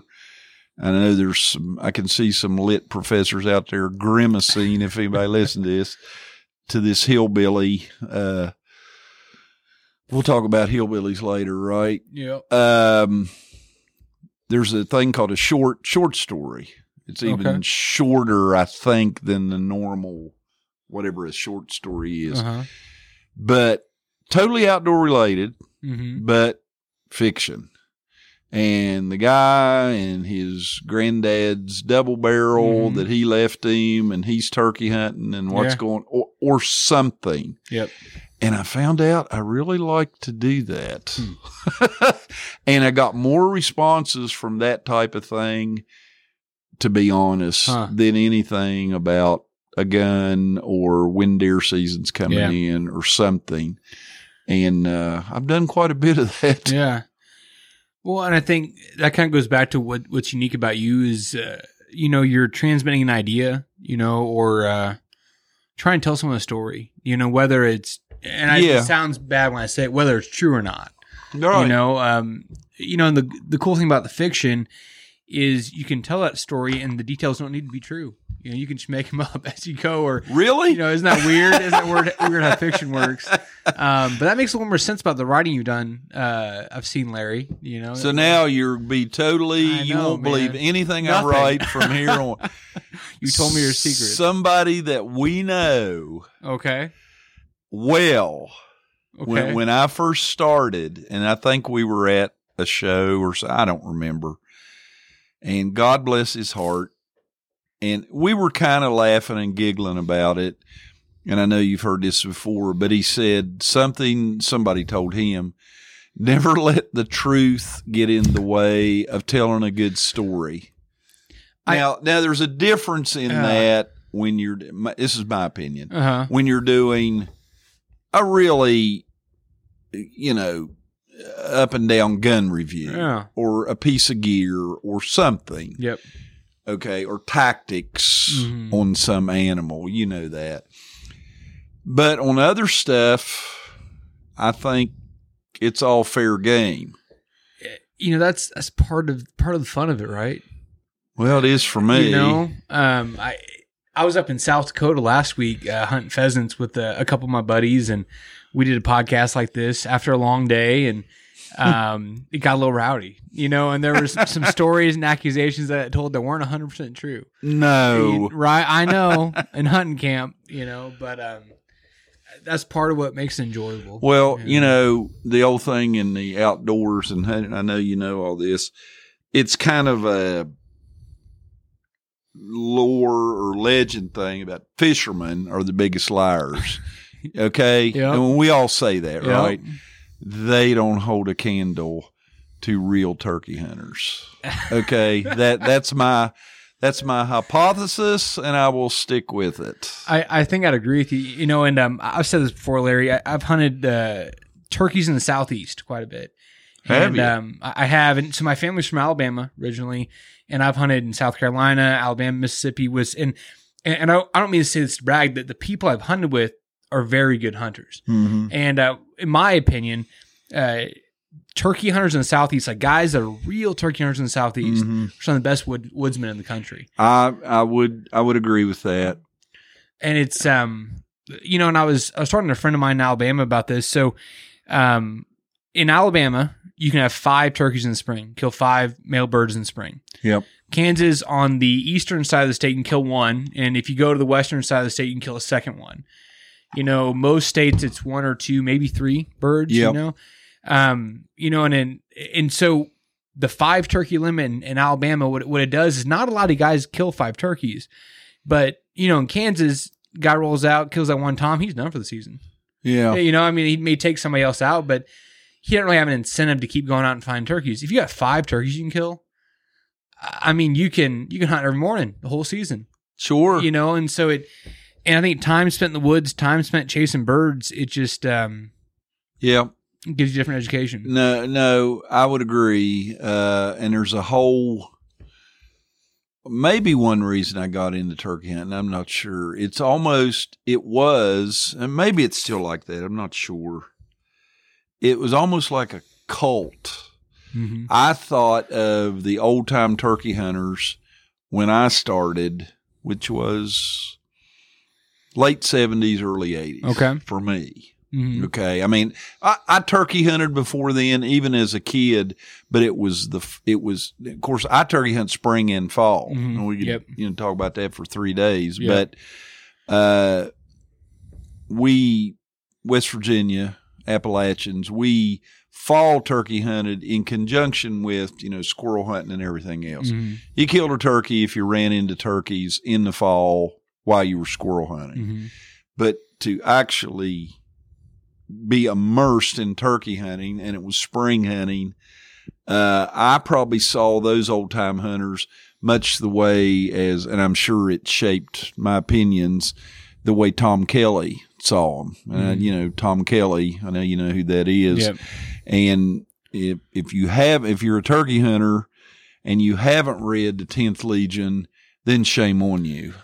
[SPEAKER 2] I know there's some I can see some lit professors out there grimacing if anybody listens to this to this hillbilly uh we'll talk about hillbillies later right
[SPEAKER 1] Yeah.
[SPEAKER 2] um there's a thing called a short short story it's even
[SPEAKER 1] Okay.
[SPEAKER 2] shorter i think than the normal whatever a short story is
[SPEAKER 1] Uh-huh.
[SPEAKER 2] but totally outdoor related
[SPEAKER 1] Mm-hmm.
[SPEAKER 2] but fiction and the guy and his granddad's double barrel
[SPEAKER 1] Mhm.
[SPEAKER 2] that he left him and he's turkey hunting and what's
[SPEAKER 1] Yeah.
[SPEAKER 2] going or, or something
[SPEAKER 1] Yep.
[SPEAKER 2] and I found out I really like to do that.
[SPEAKER 1] Hmm.
[SPEAKER 2] and I got more responses from that type of thing, to be honest,
[SPEAKER 1] Huh.
[SPEAKER 2] than anything about a gun or when deer season's coming
[SPEAKER 1] Yeah.
[SPEAKER 2] in or something. And uh, I've done quite a bit of that.
[SPEAKER 1] Yeah. Well, and I think that kind of goes back to what what's unique about you is, uh, you know, you're transmitting an idea, you know, or uh, try and tell someone a story, you know, whether it's and I,
[SPEAKER 2] Yeah.
[SPEAKER 1] it sounds bad when I say it, whether it's true or not,
[SPEAKER 2] Right.
[SPEAKER 1] you know, um, you know, and the the cool thing about the fiction is you can tell that story and the details don't need to be true. You know, you can just make them up as you go, or
[SPEAKER 2] really?
[SPEAKER 1] you know, isn't that weird? Isn't that weird, weird how fiction works? Um, but that makes a little more sense about the writing you've done. Uh, I've seen Larry. You know,
[SPEAKER 2] so now you're be totally.
[SPEAKER 1] I
[SPEAKER 2] you won't believe anything
[SPEAKER 1] Nothing.
[SPEAKER 2] I write from here on.
[SPEAKER 1] you told me your secret.
[SPEAKER 2] Somebody that we know
[SPEAKER 1] okay,
[SPEAKER 2] well.
[SPEAKER 1] okay.
[SPEAKER 2] When when I first started, and I think we were at a show or so, I don't remember. And God bless his heart. And we were kind of laughing and giggling about it. And I know you've heard this before, but he said something somebody told him never let the truth get in the way of telling a good story.
[SPEAKER 1] I-
[SPEAKER 2] now, now there's a difference in
[SPEAKER 1] Uh.
[SPEAKER 2] that when you're, my- this is my opinion
[SPEAKER 1] uh huh.
[SPEAKER 2] when you're doing a really, you know, up and down gun review
[SPEAKER 1] Yeah.
[SPEAKER 2] or a piece of gear or something,
[SPEAKER 1] Yep.
[SPEAKER 2] Okay, or tactics
[SPEAKER 1] Mhm.
[SPEAKER 2] on some animal, you know that. But on other stuff, I think it's all fair game.
[SPEAKER 1] You know, that's that's part of part of the fun of it, right?
[SPEAKER 2] Well, it is for me.
[SPEAKER 1] You know, um, I I was up in South Dakota last week uh, hunting pheasants with uh, a couple of my buddies, and we did a podcast like this after a long day, and um, it got a little rowdy, you know. And there was some stories and accusations that I told that weren't hundred percent true.
[SPEAKER 2] no.
[SPEAKER 1] right? I know in hunting camp, you know, but um, that's part of what makes it enjoyable.
[SPEAKER 2] Well, you know, the old thing in the outdoors, and hunting, I know you know all this, it's kind of a lore or legend thing about fishermen are the biggest liars. Okay?
[SPEAKER 1] Yep.
[SPEAKER 2] And we all say that,
[SPEAKER 1] Yep.
[SPEAKER 2] right? They don't hold a candle to real turkey hunters. Okay? that that's my that's my hypothesis and I will stick with it.
[SPEAKER 1] I, I think I'd agree with you. You know, and um, I've said this before, Larry. I, I've hunted uh, turkeys in the southeast quite a bit.
[SPEAKER 2] Have
[SPEAKER 1] and
[SPEAKER 2] you?
[SPEAKER 1] um, I have, and so my family's from Alabama originally, and I've hunted in South Carolina, Alabama, Mississippi. Was and and, I, I don't mean to say this to brag that the people I've hunted with are very good hunters.
[SPEAKER 2] Mhm.
[SPEAKER 1] And uh, in my opinion, uh, turkey hunters in the southeast, like guys that are real turkey hunters in the southeast,
[SPEAKER 2] Mhm.
[SPEAKER 1] are some of the best wood, woodsmen in the country.
[SPEAKER 2] I I would I would agree with that.
[SPEAKER 1] and it's um you know and i was i was talking to a friend of mine in alabama about this so um in alabama you can have five turkeys in the spring kill five male birds in the spring
[SPEAKER 2] Yep.
[SPEAKER 1] kansas on the eastern side of the state you can kill one and if you go to the western side of the state you can kill a second one you know most states it's one or two maybe three birds
[SPEAKER 2] Yep.
[SPEAKER 1] you know um you know and and, and so the five turkey limit in, in alabama what, what it does is not a lot of guys kill five turkeys but you know, in Kansas, guy rolls out, kills that one tom, he's done for the season.
[SPEAKER 2] Yeah.
[SPEAKER 1] You know, I mean, he may take somebody else out, but he doesn't really have an incentive to keep going out and find turkeys. If you got five turkeys you can kill, I mean, you can you can hunt every morning the whole season.
[SPEAKER 2] Sure.
[SPEAKER 1] You know, and so it, and I think time spent in the woods, time spent chasing birds, it just um
[SPEAKER 2] yeah.
[SPEAKER 1] gives you different education.
[SPEAKER 2] No, no, I would agree. Uh, and there's a whole, maybe one reason I got into turkey hunting. I'm not sure. It's almost, it was, and maybe it's still like that. I'm not sure. It was almost like a cult.
[SPEAKER 1] Mm-hmm.
[SPEAKER 2] I thought of the old time turkey hunters when I started, which was late 70s, early 80s.
[SPEAKER 1] Okay.
[SPEAKER 2] For me.
[SPEAKER 1] Mm-hmm.
[SPEAKER 2] Okay, I mean, I, I turkey hunted before then, even as a kid, but it was the it was of course I turkey hunt spring and fall.
[SPEAKER 1] Mhm.
[SPEAKER 2] And we could
[SPEAKER 1] Yep.
[SPEAKER 2] you know talk about that for three days,
[SPEAKER 1] Yep.
[SPEAKER 2] but uh, we West Virginia Appalachians we fall turkey hunted in conjunction with you know squirrel hunting and everything else.
[SPEAKER 1] Mm-hmm.
[SPEAKER 2] You killed a turkey if you ran into turkeys in the fall while you were squirrel hunting
[SPEAKER 1] Mm-hmm.
[SPEAKER 2] but to actually be immersed in turkey hunting and it was spring hunting uh, i probably saw those old time hunters much the way as and i'm sure it shaped my opinions the way tom kelly saw them uh,
[SPEAKER 1] Mhm.
[SPEAKER 2] you know tom kelly i know you know who that is
[SPEAKER 1] Yep.
[SPEAKER 2] and if if you have if you're a turkey hunter and you haven't read the Tenth Legion, then shame on you.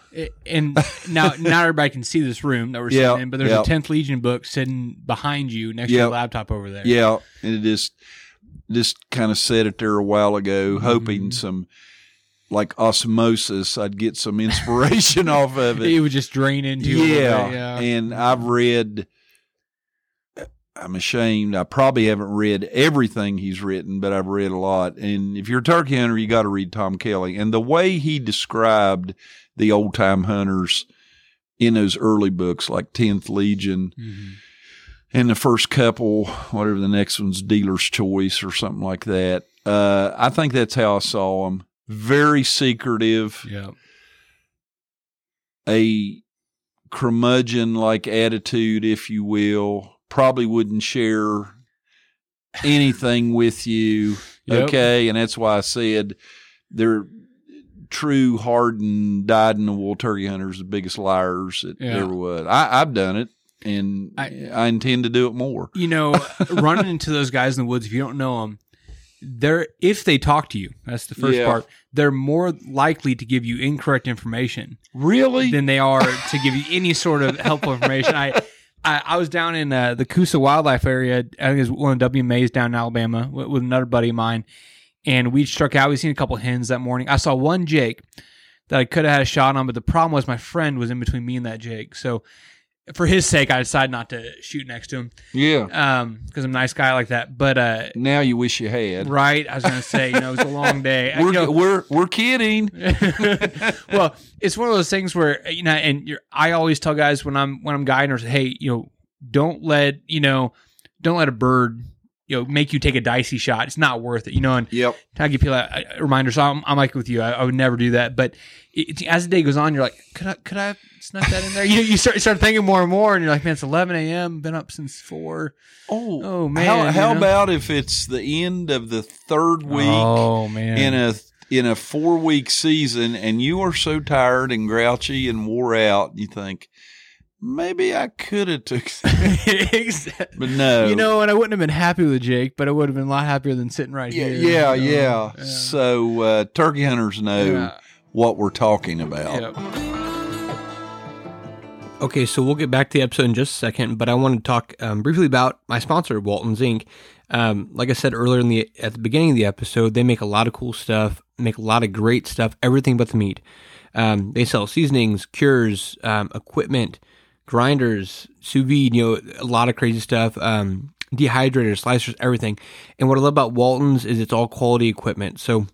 [SPEAKER 1] And now not everybody can see this room that we're sitting in, but there's
[SPEAKER 2] yep.
[SPEAKER 1] a 10th Legion book sitting behind you next to
[SPEAKER 2] Yep.
[SPEAKER 1] your laptop over there.
[SPEAKER 2] Yeah, and it just just kind of set it there a while ago,
[SPEAKER 1] Mm-hmm.
[SPEAKER 2] hoping some like osmosis, I'd get some inspiration off of
[SPEAKER 1] It
[SPEAKER 2] it.
[SPEAKER 1] would just drain into
[SPEAKER 2] Yeah,
[SPEAKER 1] yeah.
[SPEAKER 2] and I've read. I'm ashamed. I probably haven't read everything he's written, but I've read a lot. And if you're a turkey hunter, you got to read Tom Kelly. And the way he described the old time hunters in those early books, like Tenth Legion,
[SPEAKER 1] Mhm.
[SPEAKER 2] and the first couple, whatever the next one's, Dealer's Choice or something like that. Uh, I think that's how I saw him. Very secretive,
[SPEAKER 1] Yeah.
[SPEAKER 2] a curmudgeon like attitude, if you will. Probably wouldn't share anything with you.
[SPEAKER 1] Yep.
[SPEAKER 2] Okay. And that's why I said they're true, hardened, dyed in the wool turkey hunters, the biggest liars that
[SPEAKER 1] Yeah.
[SPEAKER 2] ever was. I, I've done it and
[SPEAKER 1] I-
[SPEAKER 2] I intend to do it more.
[SPEAKER 1] You know, running into those guys in the woods, if you don't know them, they're if they talk to you, that's the first
[SPEAKER 2] Yeah.
[SPEAKER 1] part. They're more likely to give you incorrect information
[SPEAKER 2] Really?
[SPEAKER 1] than they are to give you any sort of helpful information. I, I, I was down in uh, the Coosa Wildlife area. I think it's one of WMA's down in Alabama with, with another buddy of mine, and we struck out. We seen a couple hens that morning. I saw one Jake that I could have had a shot on, but the problem was my friend was in between me and that Jake. So for his sake, I decided not to shoot next to him
[SPEAKER 2] yeah.
[SPEAKER 1] um because I'm a nice guy like that. But uh,
[SPEAKER 2] Now you wish you had.
[SPEAKER 1] right, I was gonna say, you know, it was a long day.
[SPEAKER 2] We're,
[SPEAKER 1] you know,
[SPEAKER 2] we're we're kidding.
[SPEAKER 1] well, it's one of those things where you know, and you're, I always tell guys when I'm when I'm guiding or say, hey, you know, don't let you know, don't let a bird you know make you take a dicey shot. It's not worth it, you know. And
[SPEAKER 2] Yep.
[SPEAKER 1] I give people a, a reminder. So I'm, I'm like with you. I, I would never do that. But it, it- as the day goes on, you're like, could I could I snuck that in there? You you start start thinking more and more, and you're like, man, it's 11 a.m. Been up since four.
[SPEAKER 2] Oh,
[SPEAKER 1] Oh, man,
[SPEAKER 2] How,
[SPEAKER 1] you
[SPEAKER 2] how
[SPEAKER 1] know?
[SPEAKER 2] about if it's the end of the third week
[SPEAKER 1] Oh man,
[SPEAKER 2] in a in a four week season, and you are so tired and grouchy and wore out, you think maybe I could have took,
[SPEAKER 1] Exactly.
[SPEAKER 2] but no,
[SPEAKER 1] You know, and I wouldn't have been happy with Jake, but I would have been a lot happier than sitting right
[SPEAKER 2] yeah,
[SPEAKER 1] here.
[SPEAKER 2] yeah,
[SPEAKER 1] you know?
[SPEAKER 2] yeah. So uh, turkey hunters know
[SPEAKER 1] Yeah.
[SPEAKER 2] what we're talking about.
[SPEAKER 1] Yeah.
[SPEAKER 3] Okay, so we'll get back to the episode in just a second, but I want to talk um, briefly about my sponsor, Walton's Inc. Um, like I said earlier in the at the beginning of the episode, they make a lot of cool stuff, make a lot of great stuff, everything but the meat. Um, they sell seasonings, cures, um, equipment, grinders, sous vide, you know, a lot of crazy stuff. Um, dehydrators, slicers, everything. And what I love about Walton's is it's all quality equipment. So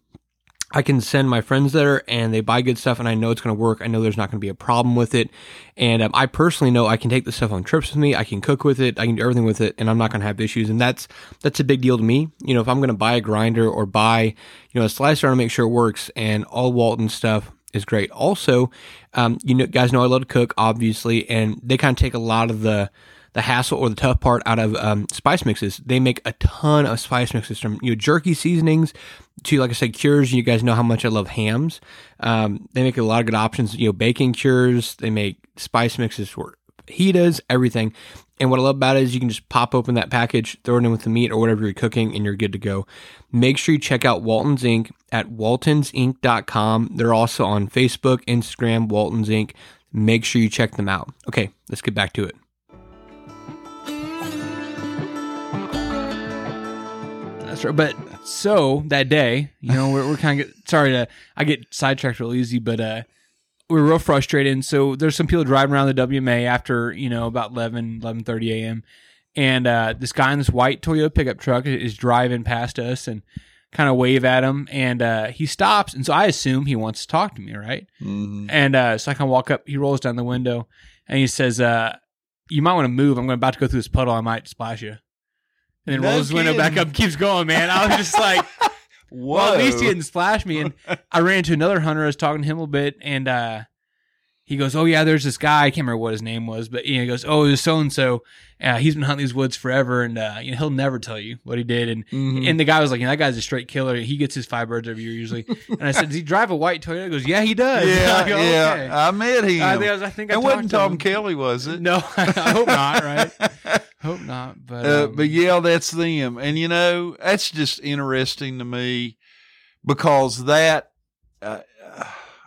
[SPEAKER 3] I can send my friends there and they buy good stuff and I know it's going to work. I know there's not going to be a problem with it. And um, I personally know I can take the stuff on trips with me. I can cook with it. I can do everything with it and I'm not going to have issues. And that's, that's a big deal to me. You know, if I'm going to buy a grinder or buy, you know, a slicer, I want to make sure it works and all Walton stuff is great. Also, um, you know, guys know I love to cook, obviously, and they kind of take a lot of the, the hassle or the tough part out of um, spice mixes. They make a ton of spice mixes from you know jerky seasonings to like I said cures. You guys know how much I love hams. Um, they make a lot of good options. You know baking cures. They make spice mixes for fajitas, everything. And what I love about it is you can just pop open that package, throw it in with the meat or whatever you're cooking, and you're good to go. Make sure you check out Walton's Inc. at waltonsinc.com. They're also on Facebook, Instagram, Walton's Inc. Make sure you check them out. Okay, let's get back to it.
[SPEAKER 1] That's right. But so that day, you know, we're, we're kind of sorry to I get sidetracked real easy, but uh, we were real frustrated. And so there's some people driving around the WMA after you know about 11, 11.30 a.m. And uh, this guy in this white Toyota pickup truck is driving past us and kind of wave at him, and uh, he stops. And so I assume he wants to talk to me, right?
[SPEAKER 2] Mhm.
[SPEAKER 1] And uh, so I can walk up. He rolls down the window and he says, uh, "You might want to move. I'm about to go through this puddle. I might splash you." And then
[SPEAKER 2] No
[SPEAKER 1] rolls his window back up, keeps going. Man, I was just like, "Well, at least he didn't splash me." And I ran into another hunter. I was talking to him a little bit, and uh, he goes, "Oh yeah, there's this guy. I can't remember what his name was, but you know, he goes, "Oh, there's so and so. He's been hunting these woods forever, and uh, you know, he'll never tell you what he did." And
[SPEAKER 2] Mhm.
[SPEAKER 1] and the guy was like, you know, that guy's a straight killer. He gets his five birds every year usually. And I said, does he drive a white Toyota? He goes, yeah, he does.
[SPEAKER 2] yeah,
[SPEAKER 1] I go,
[SPEAKER 2] yeah.
[SPEAKER 1] "Okay."
[SPEAKER 2] I met him.
[SPEAKER 1] I think I, was, I think I
[SPEAKER 2] it wasn't
[SPEAKER 1] to
[SPEAKER 2] Tom
[SPEAKER 1] him.
[SPEAKER 2] Kelly, was it?
[SPEAKER 1] No, I hope not. Right? Hope not, but
[SPEAKER 2] Uh,
[SPEAKER 1] um,
[SPEAKER 2] but yeah, that's them. And you know, that's just interesting to me because that, uh,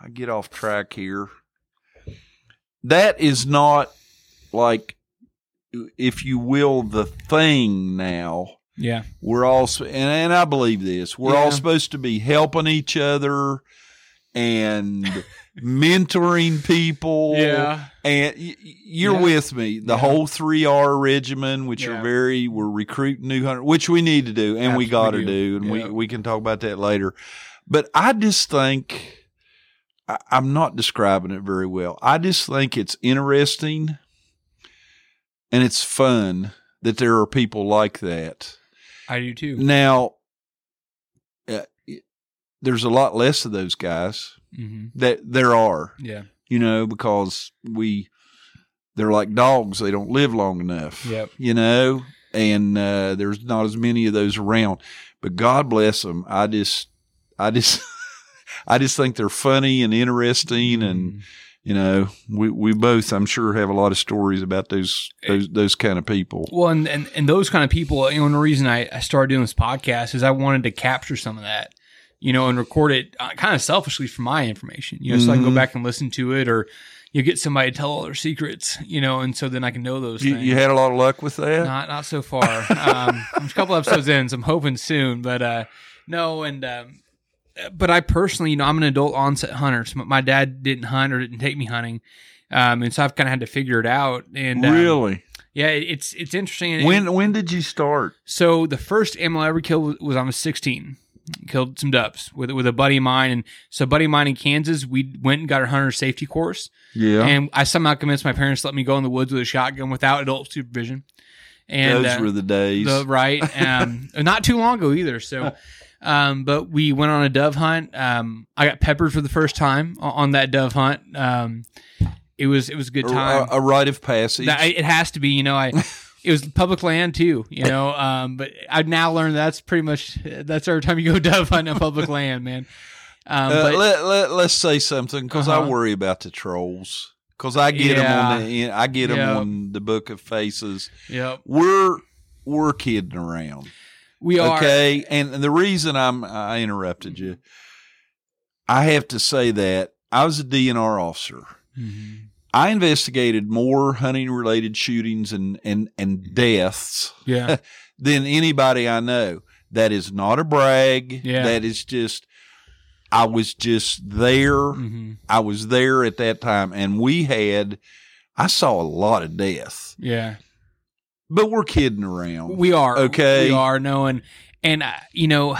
[SPEAKER 2] I get off track here. That is not like, if you will, the thing now.
[SPEAKER 1] yeah,
[SPEAKER 2] We're all, and, and I believe this, we're all supposed to be helping each other and mentoring people.
[SPEAKER 1] yeah,
[SPEAKER 2] And you're
[SPEAKER 1] Yeah.
[SPEAKER 2] with me. The
[SPEAKER 1] Yeah.
[SPEAKER 2] whole three R regimen, which
[SPEAKER 1] Yeah.
[SPEAKER 2] are very, we're recruiting new hunters, which we need to do and we got to do. And we, we can talk about that later. But I just think, I, I'm not describing it very well. I just think it's interesting and it's fun that there are people like that.
[SPEAKER 1] I do too.
[SPEAKER 2] Now, there's a lot less of those guys
[SPEAKER 1] hmm
[SPEAKER 2] that there are
[SPEAKER 1] Yeah,
[SPEAKER 2] you know, because we they're like dogs; they don't live long enough.
[SPEAKER 1] Yep.
[SPEAKER 2] You know, and uh, there's not as many of those around. But God bless them. I just, I just, I just think they're funny and interesting, and
[SPEAKER 1] Mhm.
[SPEAKER 2] you know, we we both, I'm sure, have a lot of stories about those those those kind of people.
[SPEAKER 1] Well, and, and, and those kind of people, you know, and the reason I, I started doing this podcast is I wanted to capture some of that, you know, and record it uh, kind of selfishly for my information, you know, so I can go
[SPEAKER 2] Mhm.
[SPEAKER 1] back and listen to it or you get somebody to tell all their secrets, you know, and so then I can know those
[SPEAKER 2] You,
[SPEAKER 1] things.
[SPEAKER 2] you had a lot of luck with that.
[SPEAKER 1] Not not so far. Um, I'm a couple episodes in, so I'm hoping soon. But uh, no, and um, but I personally, you know, I'm an adult onset hunter. So my dad didn't hunt or didn't take me hunting, um, and so I've kind of had to figure it out. And um,
[SPEAKER 2] really?
[SPEAKER 1] yeah, it's it's interesting.
[SPEAKER 2] When when did you start?
[SPEAKER 1] so the first animal I ever killed was, was I was 16. Killed some doves with with a buddy of mine, and so a buddy of mine in Kansas, we went and got our hunter safety course.
[SPEAKER 2] Yeah,
[SPEAKER 1] And I somehow convinced my parents to let me go in the woods with a shotgun without adult supervision. And
[SPEAKER 2] those
[SPEAKER 1] uh,
[SPEAKER 2] were the days.
[SPEAKER 1] the right, um, not too long ago either. So, um, but we went on a dove hunt. Um, I got peppered for the first time on that dove hunt. Um, it was it was a good time.
[SPEAKER 2] a, a rite of passage.
[SPEAKER 1] It has to be, you know. I it was public land too, you know. Um, but I've now learned that's pretty much that's every time you go dove hunting on public land, man. Um,
[SPEAKER 2] Uh,
[SPEAKER 1] but
[SPEAKER 2] let, let, let's say something because I
[SPEAKER 1] Uh-huh.
[SPEAKER 2] worry about the trolls because I get them on the I get them
[SPEAKER 1] Yep.
[SPEAKER 2] on the book of faces.
[SPEAKER 1] yep,
[SPEAKER 2] We're we're kidding around,
[SPEAKER 1] we are.
[SPEAKER 2] okay? And the reason I'm I interrupted you, I have to say that I was a DNR officer.
[SPEAKER 1] Mhm.
[SPEAKER 2] I investigated more hunting related shootings and and and deaths
[SPEAKER 1] Yeah,
[SPEAKER 2] than anybody I know. That is not a brag.
[SPEAKER 1] Yeah.
[SPEAKER 2] That is just I was just there.
[SPEAKER 1] hmm
[SPEAKER 2] I was there at that time, and we had. I saw a lot of death,
[SPEAKER 1] yeah.
[SPEAKER 2] but we're kidding around.
[SPEAKER 1] We are
[SPEAKER 2] Okay.
[SPEAKER 1] We are knowing, and uh, you know,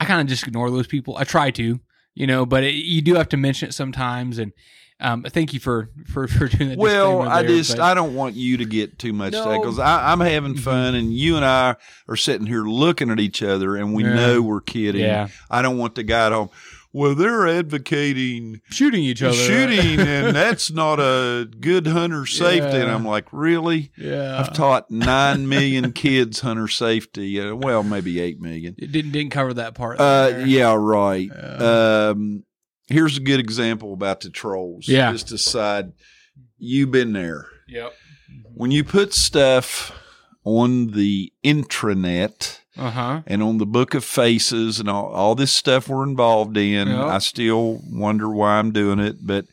[SPEAKER 1] I kind of just ignore those people. I try to, you know, but it, you do have to mention it sometimes. And um, thank you for for for doing that.
[SPEAKER 2] well, I
[SPEAKER 1] there,
[SPEAKER 2] just
[SPEAKER 1] but-
[SPEAKER 2] I don't want you to get too much of
[SPEAKER 1] No.
[SPEAKER 2] because I'm having
[SPEAKER 1] Mhm.
[SPEAKER 2] fun, and you and I are sitting here looking at each other, and we
[SPEAKER 1] Yeah.
[SPEAKER 2] know we're kidding.
[SPEAKER 1] yeah,
[SPEAKER 2] I don't want the guy at home. Well, they're advocating
[SPEAKER 1] shooting each other, right?
[SPEAKER 2] shooting, and that's not a good hunter safety. And I'm like, really?
[SPEAKER 1] yeah,
[SPEAKER 2] I've taught nine million kids hunter safety. Uh, well, maybe eight million.
[SPEAKER 1] it didn't didn't cover that part.
[SPEAKER 2] Uh,
[SPEAKER 1] there.
[SPEAKER 2] yeah, right.
[SPEAKER 1] Yeah.
[SPEAKER 2] Um, here's a good example about the trolls.
[SPEAKER 1] Yeah.
[SPEAKER 2] Just aside, you've been there.
[SPEAKER 1] Yep.
[SPEAKER 2] When you put stuff on the intranet
[SPEAKER 1] Uh huh.
[SPEAKER 2] and on the book of faces and all, all this stuff we're involved in,
[SPEAKER 1] Yeah.
[SPEAKER 2] I still wonder why I'm doing it. But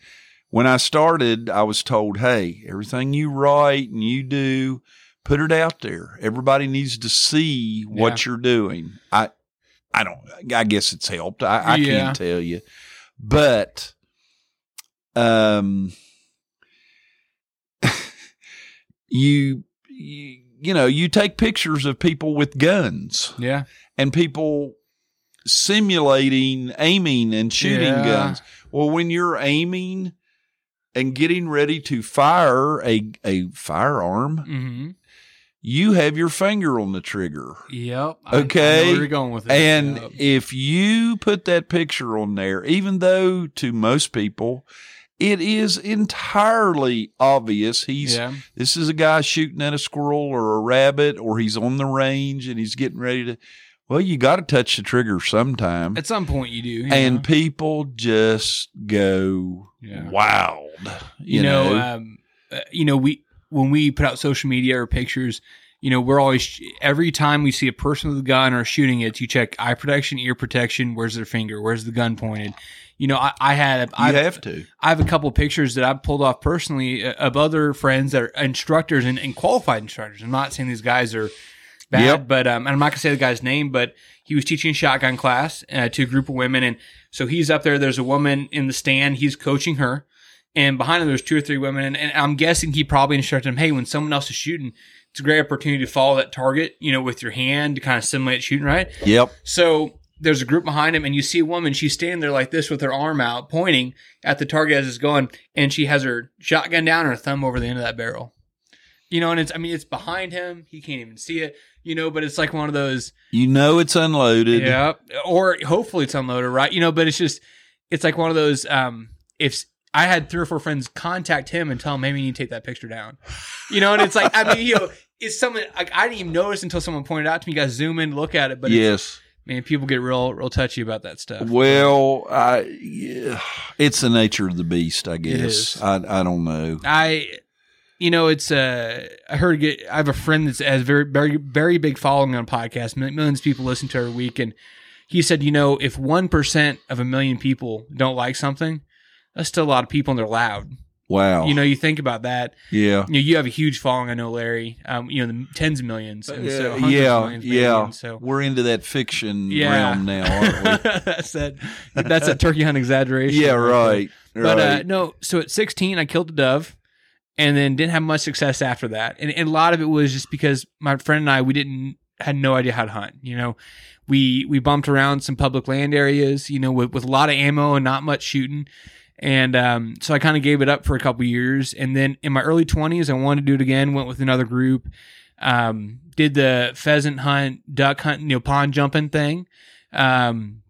[SPEAKER 2] when I started, I was told, hey, everything you write and you do, put it out there. Everybody needs to see what you're doing. I, I don't, I guess it's helped. I, I
[SPEAKER 1] Yeah.
[SPEAKER 2] can't tell you, but, um, you, you, you know, you take pictures of people with guns
[SPEAKER 1] Yeah.
[SPEAKER 2] and people simulating aiming and shooting
[SPEAKER 1] Yeah.
[SPEAKER 2] guns. Well, when you're aiming and getting ready to fire a a firearm,
[SPEAKER 1] Mm-hmm.
[SPEAKER 2] You have your finger on the trigger.
[SPEAKER 1] Yep. I- I know
[SPEAKER 2] Okay.
[SPEAKER 1] where you're going with it.
[SPEAKER 2] And
[SPEAKER 1] Yep.
[SPEAKER 2] if you put that picture on there, even though to most people it is entirely obvious he's
[SPEAKER 1] yeah.
[SPEAKER 2] this is a guy shooting at a squirrel or a rabbit or he's on the range and he's getting ready to well you got to touch the trigger sometime
[SPEAKER 1] At some point, you do. you
[SPEAKER 2] and
[SPEAKER 1] know?
[SPEAKER 2] people just go
[SPEAKER 1] Yeah.
[SPEAKER 2] wild
[SPEAKER 1] you,
[SPEAKER 2] you,
[SPEAKER 1] know,
[SPEAKER 2] know,
[SPEAKER 1] um, uh, you know, we when we put out social media or pictures, you know, we're always every time we see a person with a gun or shooting it, you check eye protection, ear protection. Where's their finger? Where's the gun pointed? You know, I, I had I
[SPEAKER 2] have to.
[SPEAKER 1] I have a couple of pictures that I've pulled off personally uh, of other friends that are instructors and, and qualified instructors. I'm not saying these guys are bad,
[SPEAKER 2] Yep.
[SPEAKER 1] but um, and I'm not gonna say the guy's name, but he was teaching a shotgun class uh, to a group of women, and so he's up there. There's a woman in the stand. He's coaching her, and behind him there's two or three women, and, and I'm guessing he probably instructed them, hey, when someone else is shooting, it's a great opportunity to follow that target, you know, with your hand to kind of simulate shooting, right?
[SPEAKER 2] Yep.
[SPEAKER 1] So there's a group behind him, and you see a woman. She's standing there like this with her arm out, pointing at the target as it's going, and she has her shotgun down and her thumb over the end of that barrel. You know, and it's I mean it's behind him. He can't even see it. You know, but it's like one of those.
[SPEAKER 2] You know it's unloaded.
[SPEAKER 1] Yeah. Or hopefully it's unloaded, right? You know, but it's just it's like one of those. Um, if I had three or four friends contact him and tell him maybe you need to take that picture down, you know, and it's like I mean, you know, it's something like I didn't even notice until someone pointed out to me. You guys zoom in, look at it, but
[SPEAKER 2] yes.
[SPEAKER 1] man, people get real, real touchy about that stuff.
[SPEAKER 2] Well, I yeah, it's the nature of the beast, I guess. I I don't know.
[SPEAKER 1] I, you know, it's uh, I heard get, I have a friend that has very, very, very big following on podcast. Millions of people listen to her every week, and he said, you know, if one percent of a million people don't like something, that's still a lot of people, and they're loud.
[SPEAKER 2] Wow.
[SPEAKER 1] You know, you think about that.
[SPEAKER 2] yeah.
[SPEAKER 1] You know, you have a huge following. I know, Larry. Um, you know, the tens of millions, and so
[SPEAKER 2] Uh,
[SPEAKER 1] hundreds of
[SPEAKER 2] yeah,
[SPEAKER 1] millions, maybe,
[SPEAKER 2] yeah.
[SPEAKER 1] and so.
[SPEAKER 2] We're into that fiction
[SPEAKER 1] Yeah.
[SPEAKER 2] realm now, aren't we?
[SPEAKER 1] that's that. That's a turkey hunt exaggeration.
[SPEAKER 2] yeah,
[SPEAKER 1] right there.
[SPEAKER 2] right.
[SPEAKER 1] But uh, no, so at 16, I killed a dove, and then didn't have much success after that. And, and a lot of it was just because my friend and I we didn't had no idea how to hunt. You know, we we bumped around some public land areas, you know, with, with a lot of ammo and not much shooting. And um, so I kind of gave it up for a couple years. And then in my early 20s, I wanted to do it again. Went with another group. Um, did the pheasant hunt, duck hunt, you know, pond jumping thing. Um,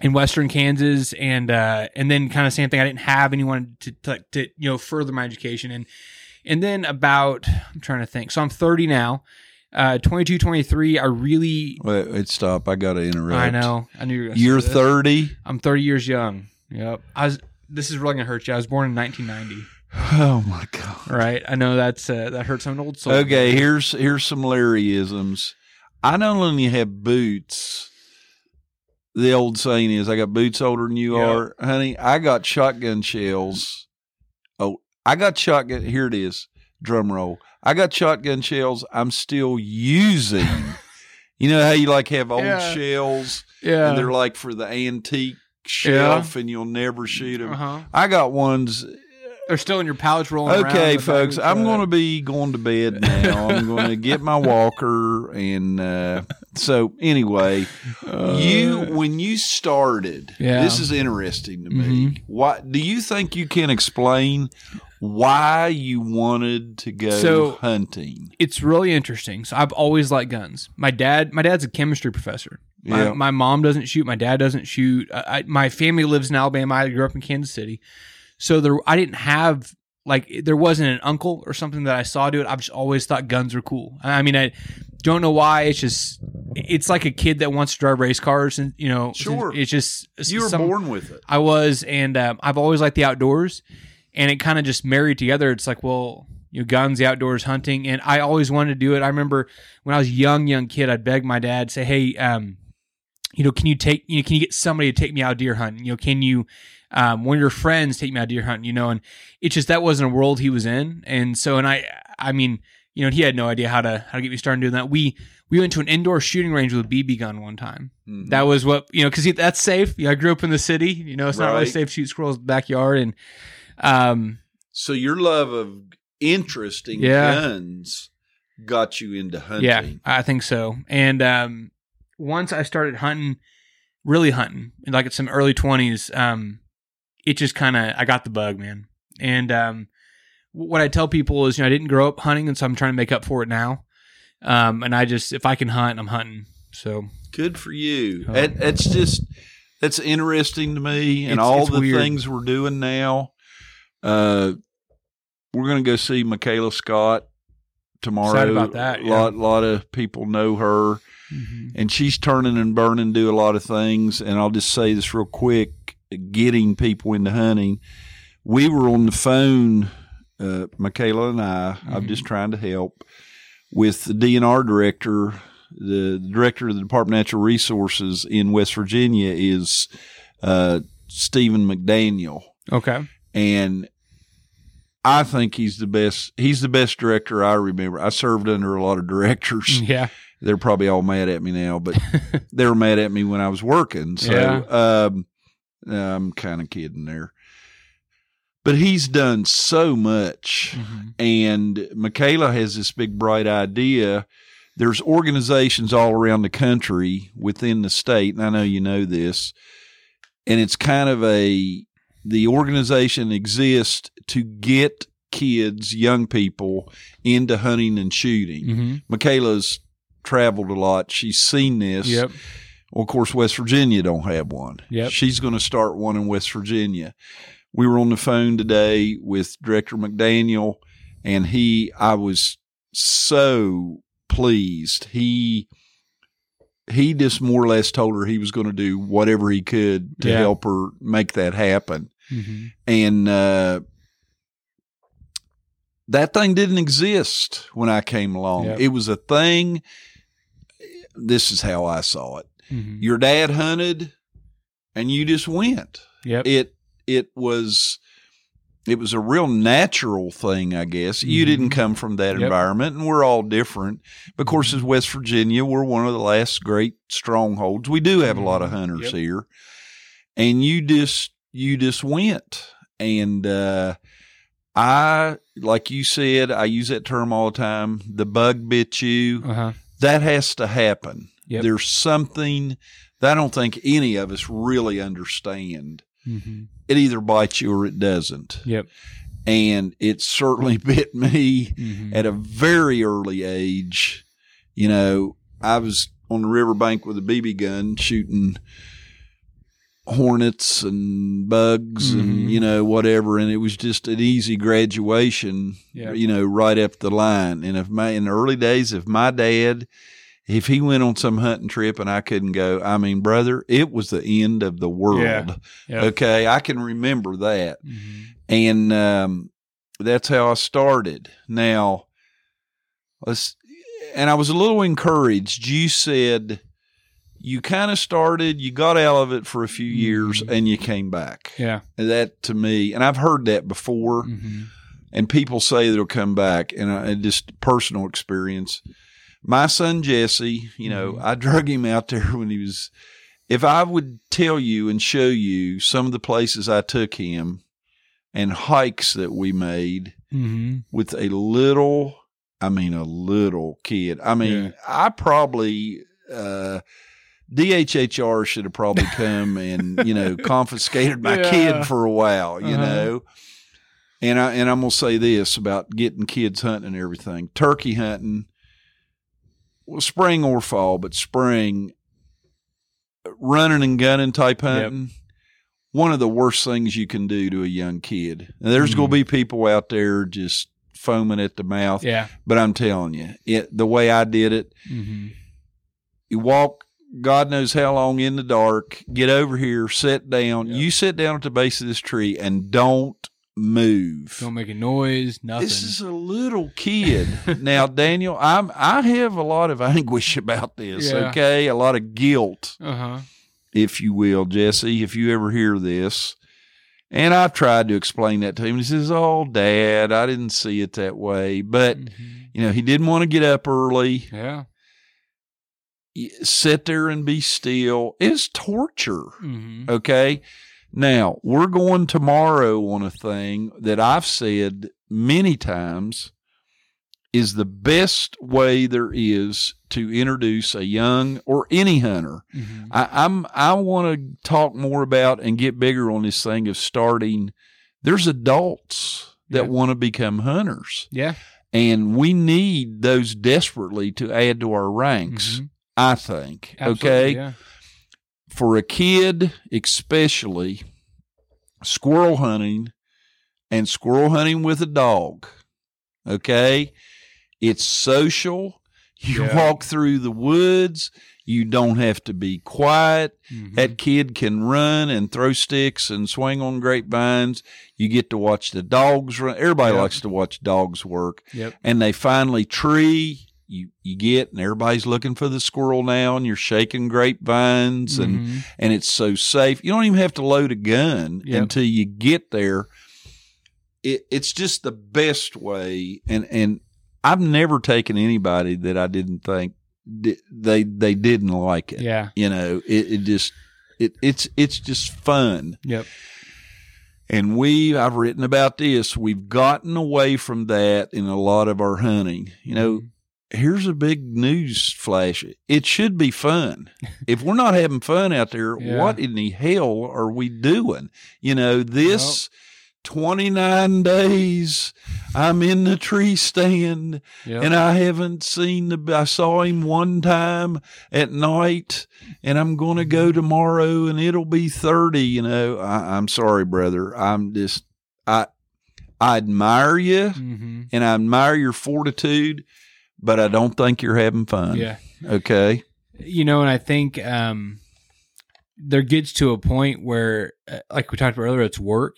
[SPEAKER 1] in western Kansas and uh and then kind of same thing I didn't have anyone to, to to you know further my education and and then about I'm trying to think so I'm 30 now uh 22 23 I really
[SPEAKER 2] Wait, wait, stop. I got to interrupt.
[SPEAKER 1] I know I knew you were going to
[SPEAKER 2] You're
[SPEAKER 1] this.
[SPEAKER 2] 30.
[SPEAKER 1] I'm 30 years young yep I was this is really gonna hurt you I was born in 1990
[SPEAKER 2] Oh my god.
[SPEAKER 1] right I know that's uh, that hurts I'm an old soul
[SPEAKER 2] Okay, here's here's some Larryisms. I not only have boots. The old saying is, "I got boots older than you
[SPEAKER 1] Yeah.
[SPEAKER 2] are, honey." I got shotgun shells. Oh, I got shotgun. Here it is. Drum roll. I got shotgun shells. I'm still using. you know how you like have old
[SPEAKER 1] Yeah.
[SPEAKER 2] shells,
[SPEAKER 1] yeah
[SPEAKER 2] and they're like for the antique shelf, and you'll never shoot them.
[SPEAKER 1] uh-huh
[SPEAKER 2] I got ones
[SPEAKER 1] they're still in your pouch rolling around
[SPEAKER 2] Okay, folks, I'm
[SPEAKER 1] uh,
[SPEAKER 2] going to be going to bed now. I'm going to get my walker, and uh, so anyway, you when you started,
[SPEAKER 1] Yeah.
[SPEAKER 2] this is interesting to me.
[SPEAKER 1] Mhm.
[SPEAKER 2] Why do you think you can explain why you wanted to go
[SPEAKER 1] So-
[SPEAKER 2] hunting?
[SPEAKER 1] it's really interesting. So I've always liked guns. My dad, my dad's a chemistry professor. My,
[SPEAKER 2] Yeah.
[SPEAKER 1] my mom doesn't shoot. My dad doesn't shoot. I, I, my family lives in Alabama. I grew up in Kansas City, so there I didn't have like there wasn't an uncle or something that I saw do it. I've just always thought guns were cool. I mean, I don't know why. It's just it's like a kid that wants to drive race cars, and you know,
[SPEAKER 2] Sure.
[SPEAKER 1] It's just
[SPEAKER 2] You were
[SPEAKER 1] some-
[SPEAKER 2] born with it.
[SPEAKER 1] I was, and um, I've always liked the outdoors, and it kind of just married together. It's like, well, you know, guns, the outdoors, hunting, and I always wanted to do it. I remember when I was a young, young kid, I'd beg my dad, say, hey, um, you know, can you take, you know, can you get somebody to take me out deer hunting? You know, can you, um, one of your friends take me out deer hunting? You know, and it's just that wasn't a world he was in, and so, and I, I mean, you know, he had no idea how to how to get me started doing that. We we went to an indoor shooting range with a BB gun one time.
[SPEAKER 2] Mhm.
[SPEAKER 1] That was what you know because that's safe. You know, I grew up in the city. You know, it's not really
[SPEAKER 2] Right.
[SPEAKER 1] safe to shoot squirrels in the backyard. And um,
[SPEAKER 2] so your love of interesting
[SPEAKER 1] Yeah.
[SPEAKER 2] guns got you into hunting.
[SPEAKER 1] yeah, I think so. And um, once I started hunting, really hunting, like at some early twenties, um, it just kind of I got the bug, man. And um, what I tell people is, you know, I didn't grow up hunting, and so I'm trying to make up for it now. Um, and I just if I can hunt, I'm hunting. So
[SPEAKER 2] Good for you.
[SPEAKER 1] Oh.
[SPEAKER 2] That, that's just that's interesting to me, and
[SPEAKER 1] It's-
[SPEAKER 2] all
[SPEAKER 1] it's
[SPEAKER 2] the
[SPEAKER 1] weird.
[SPEAKER 2] things we're doing now. Uh, we're going to go see Michaela Scott tomorrow.
[SPEAKER 1] Excited about that,
[SPEAKER 2] A
[SPEAKER 1] yeah.
[SPEAKER 2] lot, lot of people know her, and she's turning and burning, do a lot of things. And I'll just say this real quick: getting people into hunting. We were on the phone uh, Michaela and I, I'm
[SPEAKER 1] Mhm.
[SPEAKER 2] just trying to help with the DNR director. The director of the Department of Natural Resources in West Virginia is uh, Stephen McDaniel,
[SPEAKER 1] Okay.
[SPEAKER 2] And I think he's the best. He's the best director I remember. I served under a lot of directors.
[SPEAKER 1] Yeah.
[SPEAKER 2] They're probably all mad at me now, but they were mad at me when I was working. So
[SPEAKER 1] Yeah.
[SPEAKER 2] um, I'm kind of kidding there. But he's done so much.
[SPEAKER 1] Mhm.
[SPEAKER 2] And Michaela has this big, bright idea. There's organizations all around the country within the state, and I know you know this. And it's kind of a the organization exists to get kids, young people, into hunting and shooting.
[SPEAKER 1] Mhm.
[SPEAKER 2] Michaela's traveled a lot. She's seen this.
[SPEAKER 1] Yep.
[SPEAKER 2] Well, of course, West Virginia don't have one.
[SPEAKER 1] Yep.
[SPEAKER 2] She's going to start one in West Virginia. We were on the phone today with Director McDaniel, and he, I was so pleased. He, he just more or less told her he was going to do whatever he could to
[SPEAKER 1] Yeah.
[SPEAKER 2] help her make that happen.
[SPEAKER 1] Mhm.
[SPEAKER 2] And, uh, that thing didn't exist when I came along.
[SPEAKER 1] Yep.
[SPEAKER 2] It was a thing. This is how I saw it
[SPEAKER 1] Mhm.
[SPEAKER 2] your dad hunted and you just went
[SPEAKER 1] Yep.
[SPEAKER 2] it it was it was a real natural thing i guess you
[SPEAKER 1] Mhm.
[SPEAKER 2] didn't come from that
[SPEAKER 1] Yep.
[SPEAKER 2] environment and we're all different of course as west virginia we're one of the last great strongholds we do have a lot of
[SPEAKER 1] Mhm.
[SPEAKER 2] hunters
[SPEAKER 1] Yep.
[SPEAKER 2] here and you just you just went and uh i like you said i use that term all the time the bug bit you
[SPEAKER 1] Uh-huh.
[SPEAKER 2] that has to happen.
[SPEAKER 1] Yep.
[SPEAKER 2] There's something that I don't think any of us really understand.
[SPEAKER 1] Mhm.
[SPEAKER 2] It either bites you or it doesn't.
[SPEAKER 1] Yep.
[SPEAKER 2] And it certainly bit me
[SPEAKER 1] Mhm.
[SPEAKER 2] at a very early age. You know, I was on the riverbank with a BB gun shooting hornets and bugs
[SPEAKER 1] Mhm.
[SPEAKER 2] and, you know, whatever. And it was just an easy graduation
[SPEAKER 1] Yeah.
[SPEAKER 2] you know, right up the line. And if my in the early days, if my dad, if he went on some hunting trip and I couldn't go, I mean, brother, it was the end of the world.
[SPEAKER 1] Yeah. Yep.
[SPEAKER 2] Okay, I can remember that,
[SPEAKER 1] Mhm.
[SPEAKER 2] and um, that's how I started. Now, let's. And I was a little encouraged. You said you kind of started, you got out of it for a few years,
[SPEAKER 1] Mhm.
[SPEAKER 2] and you came back.
[SPEAKER 1] Yeah.
[SPEAKER 2] And that to me, and I've heard that before
[SPEAKER 1] Mhm.
[SPEAKER 2] and people say they'll come back and I, and just personal experience my son jesse you know
[SPEAKER 1] Mhm.
[SPEAKER 2] i drug him out there when he was if i would tell you and show you some of the places i took him and hikes that we made
[SPEAKER 1] Mhm.
[SPEAKER 2] with a little i mean a little kid i mean
[SPEAKER 1] Yeah.
[SPEAKER 2] i probably uh DHHR should have probably come and you know confiscated my
[SPEAKER 1] Yeah.
[SPEAKER 2] kid for a while, you
[SPEAKER 1] Uh-huh.
[SPEAKER 2] know. And I and I'm gonna say this about getting kids hunting and everything. Turkey hunting, well, spring or fall, but spring, running and gunning type hunting. One of the worst things you can do to a young kid. And there's
[SPEAKER 1] Mhm.
[SPEAKER 2] gonna be people out there just foaming at the mouth.
[SPEAKER 1] Yeah.
[SPEAKER 2] But I'm telling you, it the way I did it,
[SPEAKER 1] Mhm.
[SPEAKER 2] you walk God knows how long in the dark, get over here, sit down.
[SPEAKER 1] Yep.
[SPEAKER 2] You sit down at the base of this tree and don't move.
[SPEAKER 1] Don't make a noise. Nothing.
[SPEAKER 2] This is a little kid. now, Daniel, I'm I have a lot of anguish about this,
[SPEAKER 1] Yeah.
[SPEAKER 2] okay? A lot of guilt,
[SPEAKER 1] uh huh.
[SPEAKER 2] if you will, Jesse, if you ever hear this. And I've tried to explain that to him. He says, Oh, Dad, I didn't see it that way. But, you know, he didn't want to get up early.
[SPEAKER 1] Yeah.
[SPEAKER 2] Sit there and be still is torture.
[SPEAKER 1] hmm
[SPEAKER 2] Okay. Now we're going tomorrow on a thing that I've said many times is the best way there is to introduce a young or any hunter.
[SPEAKER 1] hmm
[SPEAKER 2] I, I'm I want to talk more about and get bigger on this thing of starting. There's adults that
[SPEAKER 1] Yeah.
[SPEAKER 2] want to become hunters,
[SPEAKER 1] Yeah.
[SPEAKER 2] and we need those desperately to add to our ranks.
[SPEAKER 1] Mhm.
[SPEAKER 2] I think.
[SPEAKER 1] Absolutely,
[SPEAKER 2] okay.
[SPEAKER 1] Yeah.
[SPEAKER 2] For a kid, especially squirrel hunting and squirrel hunting with a dog. Okay. It's social. You
[SPEAKER 1] Yeah.
[SPEAKER 2] walk through the woods. You don't have to be quiet.
[SPEAKER 1] Mhm.
[SPEAKER 2] That kid can run and throw sticks and swing on grapevines. You get to watch the dogs run. Everybody
[SPEAKER 1] Yep.
[SPEAKER 2] likes to watch dogs work.
[SPEAKER 1] Yep.
[SPEAKER 2] And they finally tree. You you get and everybody's looking for the squirrel now, and you're shaking grapevines, and
[SPEAKER 1] Mhm.
[SPEAKER 2] and it's so safe. You don't even have to load a gun
[SPEAKER 1] Yep.
[SPEAKER 2] until you get there. It, it's just the best way, and and I've never taken anybody that I didn't think di- they they didn't like it.
[SPEAKER 1] Yeah.
[SPEAKER 2] You know, it, it just it it's it's just fun.
[SPEAKER 1] Yep.
[SPEAKER 2] And we, I've written about this. We've gotten away from that in a lot of our hunting. You know, here's a big news flash. It should be fun. if we're not having fun out there,
[SPEAKER 1] Yeah.
[SPEAKER 2] what in the hell are we doing? You know, this 29 days I'm in the tree stand and I haven't seen the. I saw him one time at night, and I'm going to go tomorrow, and it'll be thirty. You know, I, I'm sorry, brother. I'm just I I admire you,
[SPEAKER 1] hmm
[SPEAKER 2] and I admire your fortitude, but I don't think you're having fun.
[SPEAKER 1] Yeah.
[SPEAKER 2] Okay.
[SPEAKER 1] you know, and I think um, there gets to a point where, uh, like we talked about earlier, it's work,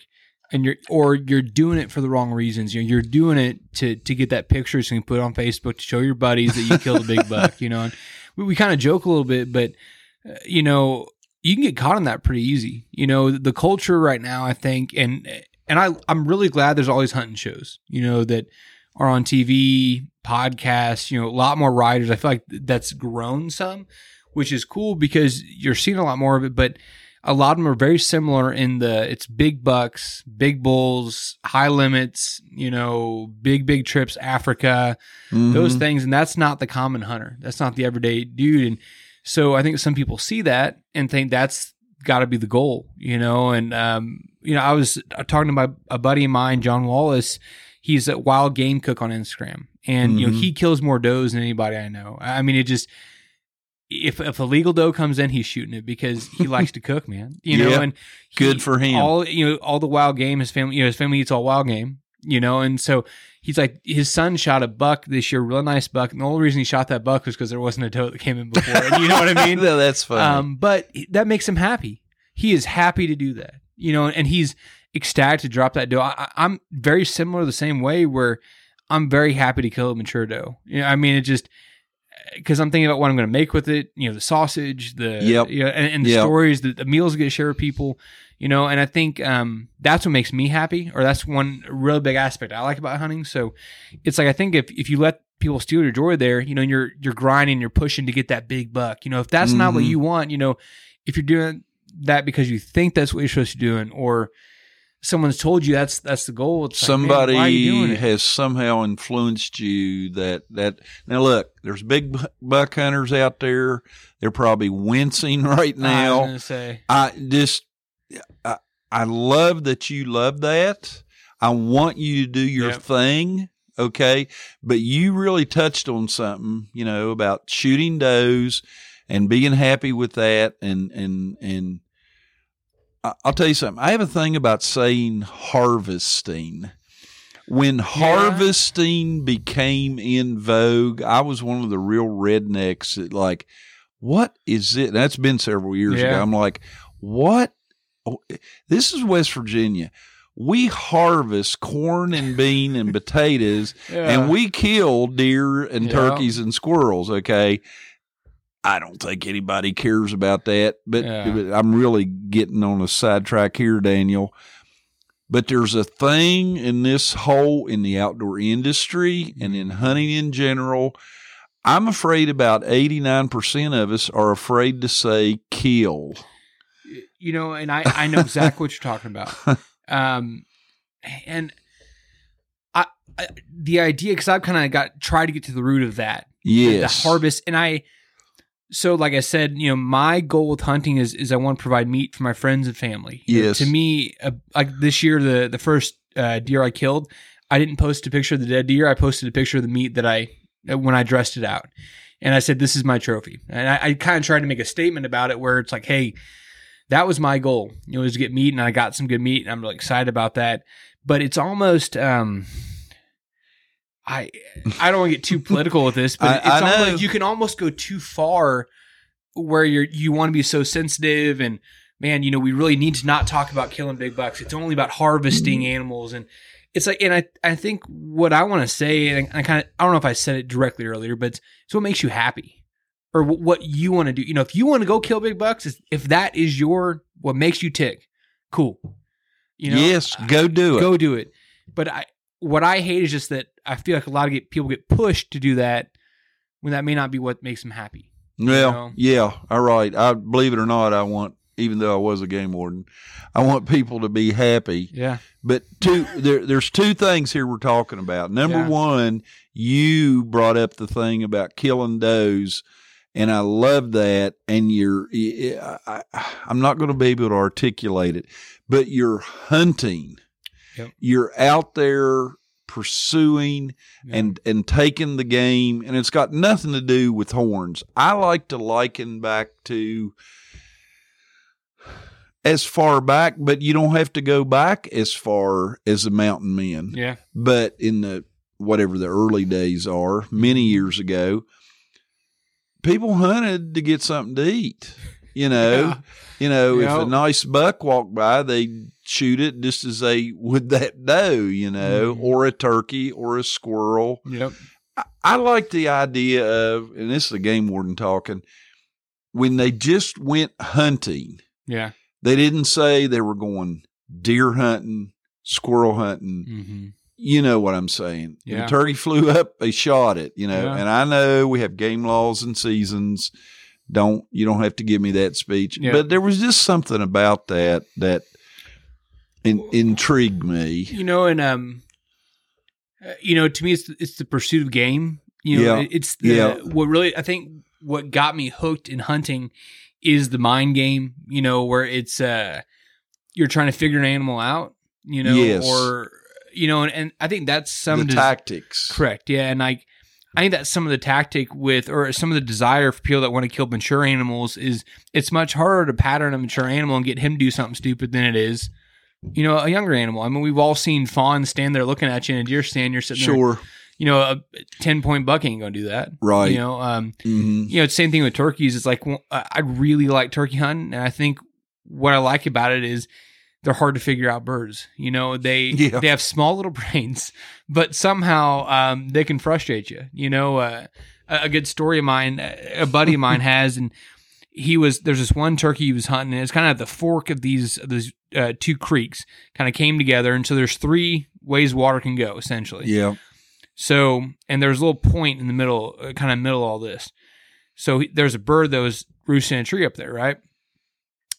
[SPEAKER 1] and you're or you're doing it for the wrong reasons. You know, you're doing it to to get that picture so you can put it on Facebook to show your buddies that you killed a big buck. You know, and we, we kind of joke a little bit, but uh, you know, you can get caught in that pretty easy. You know, the culture right now, I think, and and I I'm really glad there's all these hunting shows. You know that are on TV, podcasts, you know, a lot more riders. I feel like that's grown some, which is cool because you're seeing a lot more of it, but a lot of them are very similar in the it's big bucks, big bulls, high limits, you know, big, big trips, Africa, those
[SPEAKER 2] Mhm.
[SPEAKER 1] things. And that's not the common hunter. That's not the everyday dude. And so I think some people see that and think that's got to be the goal, you know. And, um, you know, I was talking to my a buddy of mine, John Wallace. He's a wild game cook on Instagram, and you know he kills more does than anybody I know. I mean, it just if if a legal doe comes in, he's shooting it because he likes to cook, man. You know,
[SPEAKER 2] Yeah.
[SPEAKER 1] and
[SPEAKER 2] Good for him.
[SPEAKER 1] All you know, all the wild game. His family, you know, his family eats all wild game. You know, and so he's like, his son shot a buck this year, real nice buck. And the only reason he shot that buck was because there wasn't a doe that came in before. And you know what I mean?
[SPEAKER 2] No, that's funny.
[SPEAKER 1] Um, but that makes him happy. He is happy to do that, you know, and he's ecstatic to drop that doe. I, I'm very similar the same way where I'm very happy to kill a mature doe. You know, I mean, it just because I'm thinking about what I'm going to make with it. You know, the sausage, the
[SPEAKER 2] Yep.
[SPEAKER 1] you know, and, and the
[SPEAKER 2] Yep.
[SPEAKER 1] stories, the, the meals get shared with people. You know, and I think um, that's what makes me happy, or that's one real big aspect I like about hunting. So it's like I think if if you let people steal your joy there, you know, you're you're grinding, you're pushing to get that big buck. You know, if that's not what
[SPEAKER 2] Mhm.
[SPEAKER 1] you want, you know, if you're doing that because you think that's what you're supposed to be doing, or someone's told you that's that's the goal, it's like,
[SPEAKER 2] Somebody
[SPEAKER 1] why are you doing it?
[SPEAKER 2] has somehow influenced you that that now look, there's big buck hunters out there. They're probably wincing right
[SPEAKER 1] I
[SPEAKER 2] now.
[SPEAKER 1] gonna say,
[SPEAKER 2] I just, I, I love that you love that. I want you to do your
[SPEAKER 1] Yep.
[SPEAKER 2] thing. Okay. But you really touched on something, you know, about shooting does and being happy with that. And, and, and I'll tell you something. I have a thing about saying harvesting. When harvesting became in vogue, I was one of the real rednecks that like, what is it? That's been several years
[SPEAKER 1] Yeah.
[SPEAKER 2] ago. I'm like, what? Oh, this is West Virginia. We harvest corn and bean and potatoes, and we kill deer and
[SPEAKER 1] Yeah.
[SPEAKER 2] turkeys and squirrels. Okay. I don't think anybody cares about that, but,
[SPEAKER 1] Yeah.
[SPEAKER 2] I'm really getting on a sidetrack here, Daniel. But there's a thing in this whole in the outdoor industry and in hunting in general. I'm afraid about 89% of us are afraid to say kill.
[SPEAKER 1] you know, and I I know exactly what you're talking about. Um, and I, I the idea because I've kind of got tried to get to the root of that
[SPEAKER 2] Yes.
[SPEAKER 1] the harvest and i so like i said you know my goal with hunting is is i want to provide meat for my friends and family. You know,
[SPEAKER 2] Yes.
[SPEAKER 1] to me uh, like this year the the first uh, deer i killed i didn't post a picture of the dead deer. I posted a picture of the meat that i uh, when i dressed it out. And i said this is my trophy. And i, I kind of tried to make a statement about it where it's like hey that was my goal. You know was to get meat and i got some good meat and i'm really excited about that. But it's almost um I I don't want to get too political with this, but
[SPEAKER 2] I-
[SPEAKER 1] it's
[SPEAKER 2] I
[SPEAKER 1] like you can almost go too far where you're you want to be so sensitive and man, you know, we really need to not talk about killing big bucks. It's only about harvesting animals and it's like and I I think what I want to say and I, kind of I don't know if I said it directly earlier, but it's, it's what makes you happy or wh- what you want to do. You know, if you want to go kill big bucks, if that is your what makes you tick, cool. You know,
[SPEAKER 2] yes, go do it.
[SPEAKER 1] go do it. But I what I hate is just that I feel like a lot of get, people get pushed to do that when that may not be what makes them happy.
[SPEAKER 2] Well,
[SPEAKER 1] know?
[SPEAKER 2] yeah, all right. I believe it or not, I want, even though I was a game warden, I want people to be happy.
[SPEAKER 1] Yeah.
[SPEAKER 2] But two, there, there's two things here we're talking about. Number
[SPEAKER 1] Yeah.
[SPEAKER 2] one, you brought up the thing about killing does, and I love that. And you're, I, I, I'm not going to be able to articulate it, but you're hunting.
[SPEAKER 1] Yep.
[SPEAKER 2] You're out there pursuing
[SPEAKER 1] Yeah.
[SPEAKER 2] and and taking the game, and it's got nothing to do with horns. I like to liken back to as far back, but you don't have to go back as far as the mountain men.
[SPEAKER 1] Yeah.
[SPEAKER 2] But in the whatever the early days are, many years ago, people hunted to get something to eat. You know,
[SPEAKER 1] Yeah.
[SPEAKER 2] you know,
[SPEAKER 1] Yeah.
[SPEAKER 2] if a nice buck walked by, they shoot it just as they would that doe. You know,
[SPEAKER 1] Mhm.
[SPEAKER 2] or a turkey or a squirrel.
[SPEAKER 1] Yep.
[SPEAKER 2] I, I like the idea of, and this is a game warden talking, when they just went hunting.
[SPEAKER 1] Yeah.
[SPEAKER 2] They didn't say they were going deer hunting, squirrel hunting.
[SPEAKER 1] Mm-hmm.
[SPEAKER 2] You know what I'm saying.
[SPEAKER 1] Yeah.
[SPEAKER 2] the turkey flew up, they shot it, you know.
[SPEAKER 1] Yeah.
[SPEAKER 2] And I know we have game laws and seasons. Don't you don't have to give me that speech.
[SPEAKER 1] Yeah.
[SPEAKER 2] But there was just something about that that in, intrigued me.
[SPEAKER 1] You know, and um, uh, you know, to me, it's it's the pursuit of game. You know,
[SPEAKER 2] Yeah.
[SPEAKER 1] it's the
[SPEAKER 2] Yeah.
[SPEAKER 1] what really I think what got me hooked in hunting is the mind game. You know, where it's uh, you're trying to figure an animal out. You know,
[SPEAKER 2] Yes.
[SPEAKER 1] or you know, and, and I think that's some
[SPEAKER 2] the
[SPEAKER 1] des-
[SPEAKER 2] tactics.
[SPEAKER 1] Correct. Yeah, and like I think that's some of the tactic with, or some of the desire for people that want to kill mature animals is it's much harder to pattern a mature animal and get him to do something stupid than it is, you know, a younger animal. I mean, we've all seen fawns stand there looking at you in a deer stand. You're sitting there,
[SPEAKER 2] Sure.
[SPEAKER 1] you know, a ten point buck ain't gonna do that,
[SPEAKER 2] Right.
[SPEAKER 1] You know, um,
[SPEAKER 2] hmm
[SPEAKER 1] you know, same thing with turkeys. It's like well, I really like turkey hunting, and I think what I like about it is they're hard to figure out birds. You know, they
[SPEAKER 2] Yeah.
[SPEAKER 1] they have small little brains, but somehow um, they can frustrate you. You know, uh, a, good story of mine, a buddy of mine has, and he was there's this one turkey he was hunting, and it's kind of at the fork of these of these uh, two creeks, kind of came together, and so there's three ways water can go essentially.
[SPEAKER 2] Yeah.
[SPEAKER 1] So, and there's a little point in the middle, uh, kind of middle of all this. So he, there's a bird that was roosting in a tree up there, right?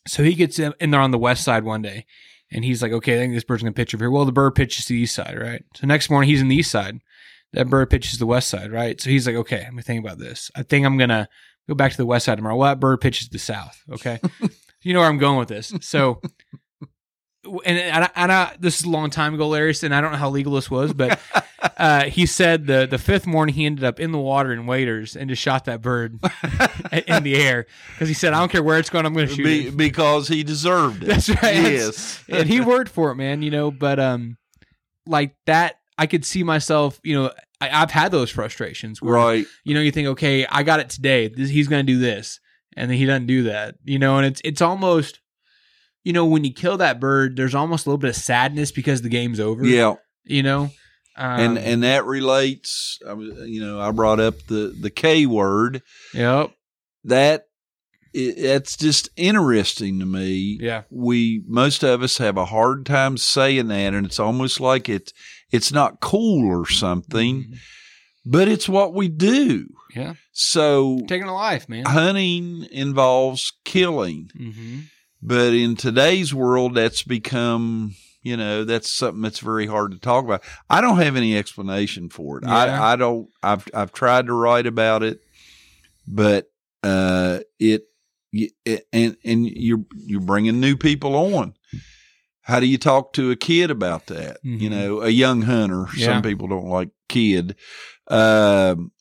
[SPEAKER 1] So he gets in, in there on the west side one day, and he's like, "Okay, I think this bird's gonna pitch over here." Well, the bird pitches to the east side, right? So next morning he's in the east side. That bird pitches to the west side, right? So he's like, "Okay, let me think about this. I think I'm gonna go back to the west side tomorrow." Well, that bird pitches to the south. Okay, you know where I'm going with this. So. And, and, I, and I, this is a long time ago, Larry, and I don't know how legal this was, but uh, he said the the fifth morning he ended up in the water in waders and just shot that bird in the air because he said, "I don't care where it's going, I'm going to shoot
[SPEAKER 2] Be,
[SPEAKER 1] it."
[SPEAKER 2] because he deserved it.
[SPEAKER 1] That's right.
[SPEAKER 2] Yes.
[SPEAKER 1] and he worked for it, man. You know, but um, like that, I could see myself. You know, I, I've had those frustrations where
[SPEAKER 2] right.
[SPEAKER 1] you know you think, okay, I got it today. This, he's going to do this, and then he doesn't do that. You know, and it's it's almost. You know, when you kill that bird, there's almost a little bit of sadness because the game's over.
[SPEAKER 2] Yeah.
[SPEAKER 1] You know, um,
[SPEAKER 2] and and that relates. You know, I brought up the the K word.
[SPEAKER 1] yep,
[SPEAKER 2] That it, that's just interesting to me.
[SPEAKER 1] yeah,
[SPEAKER 2] We most of us have a hard time saying that, and it's almost like it's it's not cool or something,
[SPEAKER 1] Mhm.
[SPEAKER 2] but it's what we do.
[SPEAKER 1] yeah,
[SPEAKER 2] So
[SPEAKER 1] taking a life, man.
[SPEAKER 2] hunting involves killing.
[SPEAKER 1] Mm-hmm.
[SPEAKER 2] But in today's world, that's become, you know, that's something that's very hard to talk about. I don't have any explanation for it.
[SPEAKER 1] Yeah.
[SPEAKER 2] I, I don't, I've, I've tried to write about it, but, uh, it, it, and, and you're, you're bringing new people on. How do you talk to a kid about that? You
[SPEAKER 1] Mhm.
[SPEAKER 2] know, a young hunter.
[SPEAKER 1] Yeah.
[SPEAKER 2] Some people don't like kid. Um,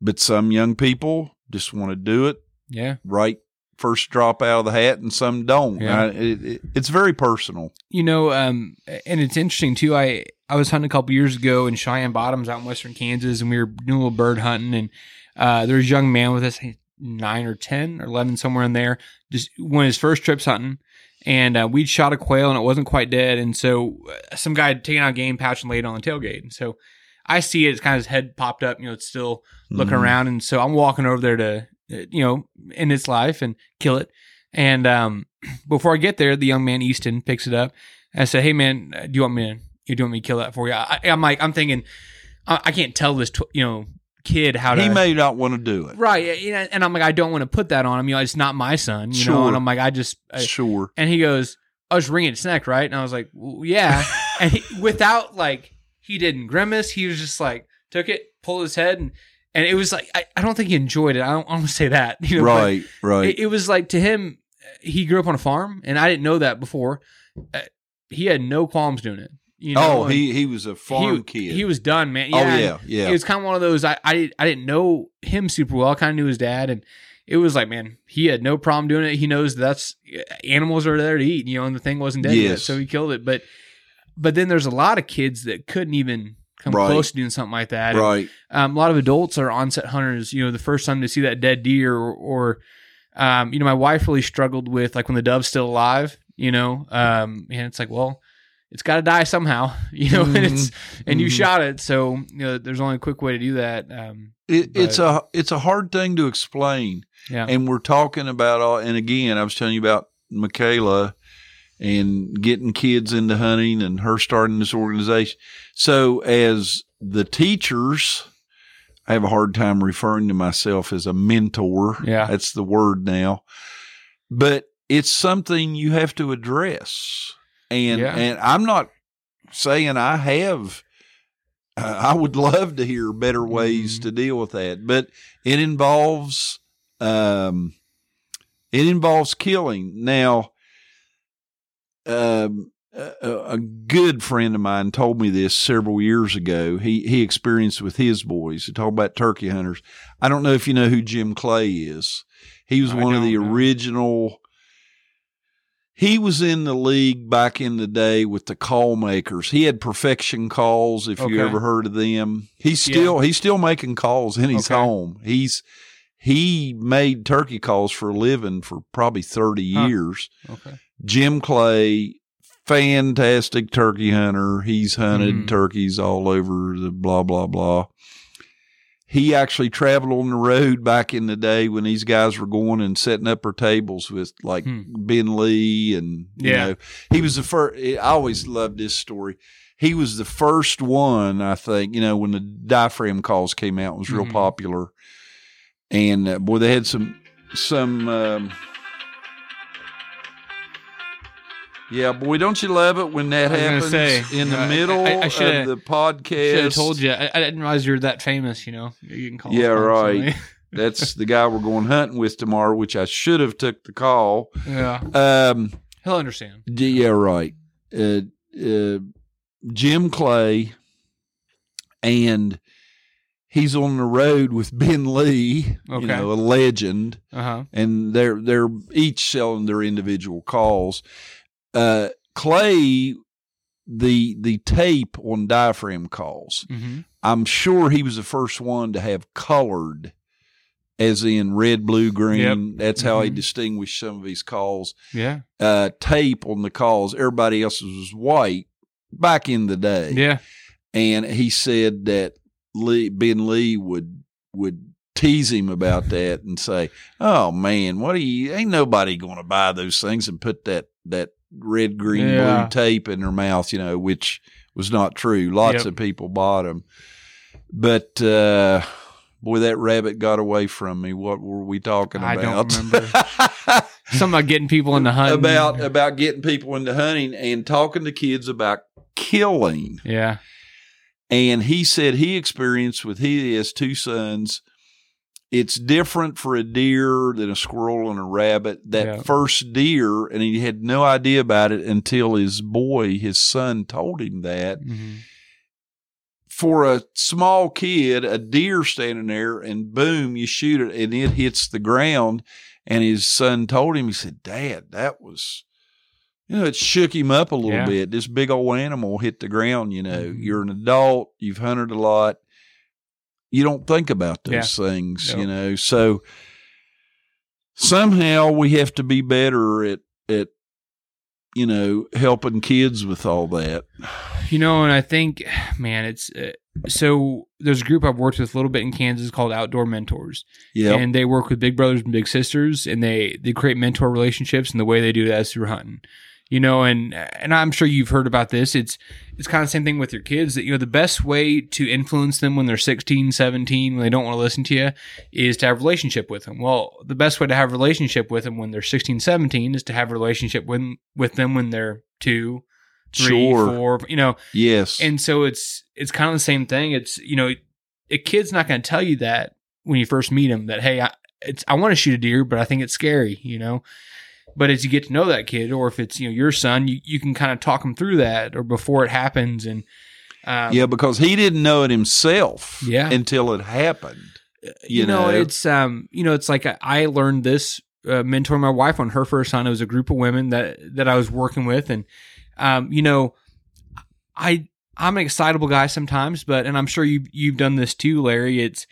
[SPEAKER 2] but some young people just want to do it
[SPEAKER 1] Yeah,
[SPEAKER 2] right first drop out of the hat and some don't.
[SPEAKER 1] Yeah.
[SPEAKER 2] I- it, it, it's very personal.
[SPEAKER 1] you know, um, and it's interesting too. I I was hunting a couple years ago in Cheyenne Bottoms out in western Kansas, and we were doing a little bird hunting, and uh, there was a young man with us. Nine or ten or eleven, somewhere in there. Just one of his first trips hunting, and uh, we'd shot a quail and it wasn't quite dead, and so uh, some guy had taken out a game pouch and laid it on the tailgate, and so I see it. It's kind of his head popped up, you know, it's still looking
[SPEAKER 2] Mhm.
[SPEAKER 1] around, and so I'm walking over there to, you know, in its life and kill it. And um, before I get there, the young man Easton picks it up. I said, "Hey man, uh, do you want me to? You do want me to kill that for you?" I, I'm like, I'm thinking, I, I can't tell this, tw- you know, kid how to.
[SPEAKER 2] He may not want to do it.
[SPEAKER 1] right, yeah, you know, and I'm like, I don't want to put that on him. You know, it's not my son. You know, and I'm like, I just. I,
[SPEAKER 2] Sure.
[SPEAKER 1] and he goes, "I was wringing its neck, right?" And I was like, well, "Yeah." and he, without like, he didn't grimace. He was just like, took it, pulled his head, and and it was like, I, I don't think he enjoyed it. I don't, I don't want to say that, you know,
[SPEAKER 2] right. Right.
[SPEAKER 1] it, it was like to him, he grew up on a farm, and I didn't know that before. Uh, he had no qualms doing it. You know,
[SPEAKER 2] oh,
[SPEAKER 1] and
[SPEAKER 2] he he was a farm
[SPEAKER 1] he,
[SPEAKER 2] kid.
[SPEAKER 1] He was done, man.
[SPEAKER 2] oh
[SPEAKER 1] Yeah, and
[SPEAKER 2] yeah. Yeah.
[SPEAKER 1] It was kind of one of those. I, I I didn't know him super well. I kind of knew his dad, and it was like, man, he had no problem doing it. He knows that's animals are there to eat, you know, and the thing wasn't dead yet, so he killed it. But but then there's a lot of kids that couldn't even come
[SPEAKER 2] Right.
[SPEAKER 1] close to doing something like that. And,
[SPEAKER 2] right.
[SPEAKER 1] um, a lot of adults are onset hunters. You know, the first time to see that dead deer, or, or um, you know, my wife really struggled with like when the dove's still alive. You know, um, and it's like, well, it's got to die somehow. You know, and it's and you
[SPEAKER 2] Mhm.
[SPEAKER 1] shot it, so you know, there's only a quick way to do that. Um,
[SPEAKER 2] It, it's a it's a hard thing to explain.
[SPEAKER 1] yeah,
[SPEAKER 2] And we're talking about all. And again, I was telling you about Michaela and getting kids into hunting and her starting this organization. So as the teachers, I have a hard time referring to myself as a mentor.
[SPEAKER 1] Yeah.
[SPEAKER 2] That's the word now. But it's something you have to address. And
[SPEAKER 1] Yeah.
[SPEAKER 2] and I'm not saying I have uh, I would love to hear better ways
[SPEAKER 1] Mhm.
[SPEAKER 2] to deal with that, but it involves um it involves killing. Now um a, a good friend of mine told me this several years ago. He he experienced with his boys. He talked about turkey hunters. I don't know if you know who Jim Clay is. He was
[SPEAKER 1] I
[SPEAKER 2] one of the
[SPEAKER 1] know.
[SPEAKER 2] original. He was in the league back in the day with the call makers. He had perfection calls. If you ever heard of them, he's still he's still making calls in his
[SPEAKER 1] Okay.
[SPEAKER 2] home. He's he made turkey calls for a living for probably thirty
[SPEAKER 1] Huh.
[SPEAKER 2] years.
[SPEAKER 1] okay,
[SPEAKER 2] Jim Clay, fantastic turkey hunter. He's hunted
[SPEAKER 1] Mhm.
[SPEAKER 2] turkeys all over the blah blah blah. He actually traveled on the road back in the day when these guys were going and setting up their tables with like
[SPEAKER 1] Hmm.
[SPEAKER 2] Ben Lee and you
[SPEAKER 1] Yeah.
[SPEAKER 2] know he was the first. I always loved this story. He was the first one, I think. You know when the diaphragm calls came out, it was real
[SPEAKER 1] Mhm.
[SPEAKER 2] popular, and uh, boy, they had some some. Um, yeah, boy, don't you love it when that
[SPEAKER 1] I
[SPEAKER 2] happens
[SPEAKER 1] say,
[SPEAKER 2] in the
[SPEAKER 1] I-
[SPEAKER 2] middle
[SPEAKER 1] I- I shoulda-
[SPEAKER 2] of the podcast?
[SPEAKER 1] should have told you. I, I didn't realize you're that famous. You know, you're getting calls.
[SPEAKER 2] Yeah, right. That's the guy we're going hunting with tomorrow, which I should have took the call.
[SPEAKER 1] yeah,
[SPEAKER 2] Um,
[SPEAKER 1] he'll understand.
[SPEAKER 2] d- yeah, right. Uh, uh, Jim Clay, and he's on the road with Ben Lee,
[SPEAKER 1] Okay.
[SPEAKER 2] you know, a legend.
[SPEAKER 1] Uh huh.
[SPEAKER 2] and they're they're each selling their individual calls. Uh, Clay, the the tape on diaphragm calls.
[SPEAKER 1] hmm
[SPEAKER 2] I'm sure he was the first one to have colored, as in red, blue, green. That's how he
[SPEAKER 1] Mhm.
[SPEAKER 2] distinguished some of his calls.
[SPEAKER 1] Yeah.
[SPEAKER 2] Uh, tape on the calls. Everybody else was white back in the day
[SPEAKER 1] Yeah.
[SPEAKER 2] and he said that Lee, Ben Lee would would tease him about that and say, "Oh man, what are you? Ain't nobody going to buy those things and put that that red, green,
[SPEAKER 1] Yeah.
[SPEAKER 2] blue tape in their mouth." You know, which was not true. Lots
[SPEAKER 1] Yep.
[SPEAKER 2] of people bought them, but uh, boy, that rabbit got away from me. What were we talking
[SPEAKER 1] I
[SPEAKER 2] about?
[SPEAKER 1] don't remember. Something about getting people into hunting.
[SPEAKER 2] about about getting people into hunting and talking to kids about killing.
[SPEAKER 1] Yeah.
[SPEAKER 2] And he said he experienced with he has two sons. It's different for a deer than a squirrel and a rabbit. That
[SPEAKER 1] Yeah.
[SPEAKER 2] first deer, and he had no idea about it until his boy, his son, told him that.
[SPEAKER 1] hmm
[SPEAKER 2] For a small kid, a deer standing there, and boom, you shoot it, and it hits the ground. And his son told him, he said, "Dad, that was." You know, it shook him up a little
[SPEAKER 1] Yeah.
[SPEAKER 2] bit. This big old animal hit the ground. You know,
[SPEAKER 1] Mhm.
[SPEAKER 2] you're an adult, you've hunted a lot. You don't think about those
[SPEAKER 1] Yeah.
[SPEAKER 2] things,
[SPEAKER 1] Yep.
[SPEAKER 2] you know. So somehow we have to be better at at you know helping kids with all that.
[SPEAKER 1] You know, and I think, man, it's uh, so there's a group I've worked with a little bit in Kansas called Outdoor Mentors,
[SPEAKER 2] Yeah,
[SPEAKER 1] and they work with big brothers and big sisters, and they they create mentor relationships, and the way they do that is through hunting. You know, and and I'm sure you've heard about this. It's it's kind of the same thing with your kids that you know the best way to influence them when they're 16, 17, when they don't want to listen to you is to have a relationship with them. Well, the best way to have a relationship with them when they're 16, 17 is to have a relationship with with them when they're 2, three,
[SPEAKER 2] Sure.
[SPEAKER 1] four, you know,
[SPEAKER 2] yes,
[SPEAKER 1] and so it's it's kind of the same thing. It's you know, a kid's not going to tell you that when you first meet him that hey, I, it's I want to shoot a deer, but I think it's scary, you know. But as you get to know that kid, or if it's you know your son, you, you can kind of talk him through that, or before it happens, and um,
[SPEAKER 2] yeah, because he didn't know it himself.
[SPEAKER 1] Yeah.
[SPEAKER 2] until it happened.
[SPEAKER 1] you,
[SPEAKER 2] you
[SPEAKER 1] know,
[SPEAKER 2] know.
[SPEAKER 1] it's um you know it's like I, I learned this uh, mentoring my wife on her first hunt. It was a group of women that that I was working with, and um you know I I'm an excitable guy sometimes, but and I'm sure you you've done this too, Larry. It's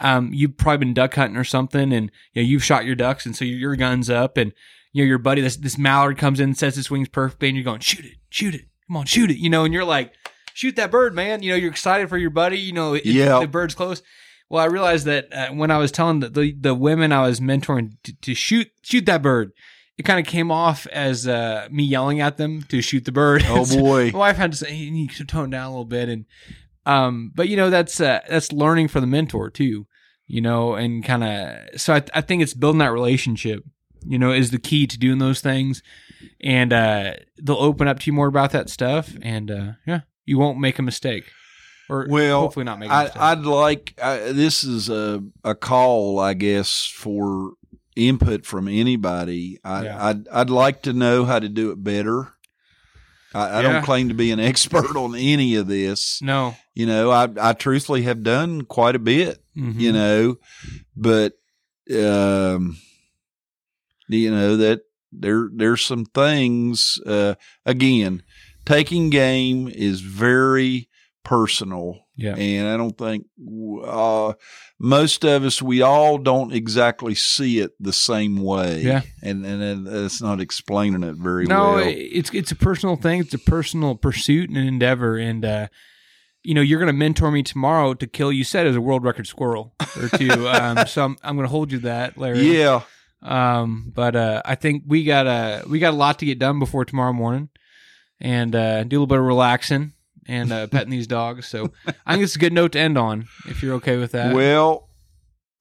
[SPEAKER 1] um you've probably been duck hunting or something, and you know you've shot your ducks, and so your, your gun's up, and you know your buddy this this mallard comes in, sets his wings perfectly, and you're going shoot it, shoot it, come on, shoot it, you know, and you're like shoot that bird, man. You know you're excited for your buddy. You know it,
[SPEAKER 2] Yeah.
[SPEAKER 1] the bird's close. Well, I realized that uh, when I was telling the, the the women I was mentoring to, to shoot shoot that bird, it kind of came off as uh, me yelling at them to shoot the bird.
[SPEAKER 2] Oh
[SPEAKER 1] So
[SPEAKER 2] boy,
[SPEAKER 1] my wife had to say, "You need to tone down a little bit," and um, but you know that's uh, that's learning for the mentor too, you know, and kind of so I, I think it's building that relationship, you know, is the key to doing those things, and uh, they'll open up to you more about that stuff, and uh, yeah, you won't make a mistake, or
[SPEAKER 2] Well,
[SPEAKER 1] hopefully not make a
[SPEAKER 2] I,
[SPEAKER 1] mistake.
[SPEAKER 2] I'd like I, this is a a call, I guess, for input from anybody. I,
[SPEAKER 1] Yeah.
[SPEAKER 2] I'd I'd like to know how to do it better. I, I
[SPEAKER 1] Yeah.
[SPEAKER 2] don't claim to be an expert on any of this.
[SPEAKER 1] no,
[SPEAKER 2] You know, I I truthfully have done quite a bit.
[SPEAKER 1] Mhm.
[SPEAKER 2] You know, but um, you know that there there's some things. Uh, again, taking game is very personal.
[SPEAKER 1] Yeah.
[SPEAKER 2] And I don't think uh, most of us, we all don't exactly see it the same way.
[SPEAKER 1] Yeah.
[SPEAKER 2] And and it's not explaining it very
[SPEAKER 1] no,
[SPEAKER 2] well.
[SPEAKER 1] it's it's a personal thing. It's a personal pursuit and endeavor, and uh, you know you're going to mentor me tomorrow to kill. You said as a world record squirrel or two, um, so I'm, I'm going to hold you to that, Larry.
[SPEAKER 2] yeah.
[SPEAKER 1] Um, but uh, I think we got a we got a lot to get done before tomorrow morning, and uh, do a little bit of relaxing and uh, petting these dogs. So I think it's a good note to end on. If you're okay with that.
[SPEAKER 2] Well,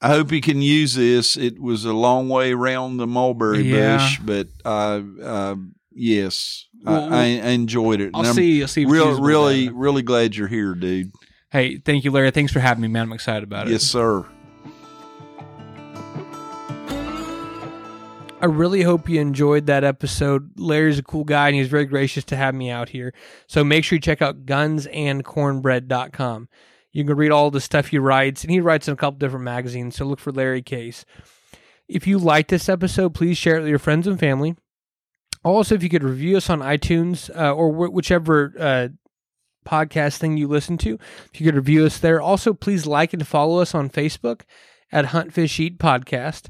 [SPEAKER 2] I hope you can use this. It was a long way around the mulberry
[SPEAKER 1] Yeah.
[SPEAKER 2] bush, but uh, uh, yes,
[SPEAKER 1] Well,
[SPEAKER 2] I, I enjoyed it.
[SPEAKER 1] I'll
[SPEAKER 2] And I'm
[SPEAKER 1] see. I'll see.
[SPEAKER 2] Real, really, really glad you're here, dude.
[SPEAKER 1] Hey, thank you, Larry. Thanks for having me, man. I'm excited about it.
[SPEAKER 2] Yes, sir.
[SPEAKER 3] I really hope you enjoyed that episode. Larry's a cool guy and he's very gracious to have me out here. So make sure you check out gunsandcornbread.com. You can read all the stuff he writes, and he writes in a couple different magazines. So look for Larry Case. If you like this episode, please share it with your friends and family. Also, if you could review us on iTunes uh, or wh- whichever uh, podcast thing you listen to, if you could review us there. Also, please like and follow us on Facebook at Hunt Fish Eat Podcast.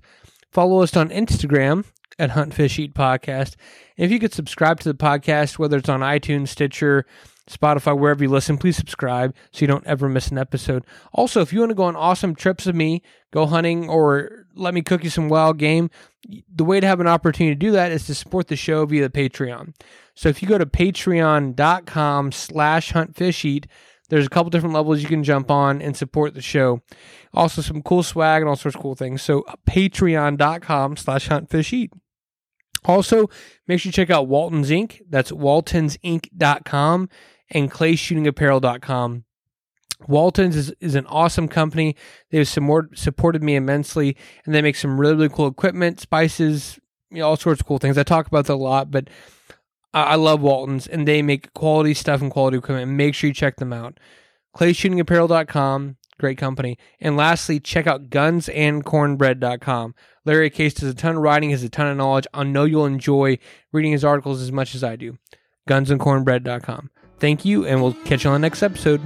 [SPEAKER 3] Follow us on Instagram at Hunt Fish Eat Podcast. If you could subscribe to the podcast, whether it's on iTunes, Stitcher, Spotify, wherever you listen, please subscribe so you don't ever miss an episode. Also, if you want to go on awesome trips with me, go hunting, or let me cook you some wild game, the way to have an opportunity to do that is to support the show via the Patreon. So if you go to patreon.com slash huntfisheat, there's a couple different levels you can jump on and support the show. Also some cool swag and all sorts of cool things. So patreon.com slash huntfisheat. Also, make sure you check out Walton's Inc. That's waltonsinc.com and clayshootingapparel.com. Walton's is, is an awesome company. They've support, supported me immensely, and they make some really, really cool equipment, spices, you know, all sorts of cool things. I talk about that a lot, but I love Walton's, and they make quality stuff and quality equipment. Make sure you check them out. ClayShootingApparel.com, great company. And lastly, check out GunsAndCornbread.com. Larry Case does a ton of writing, has a ton of knowledge. I know you'll enjoy reading his articles as much as I do. GunsAndCornbread.com. Thank you, and we'll catch you on the next episode.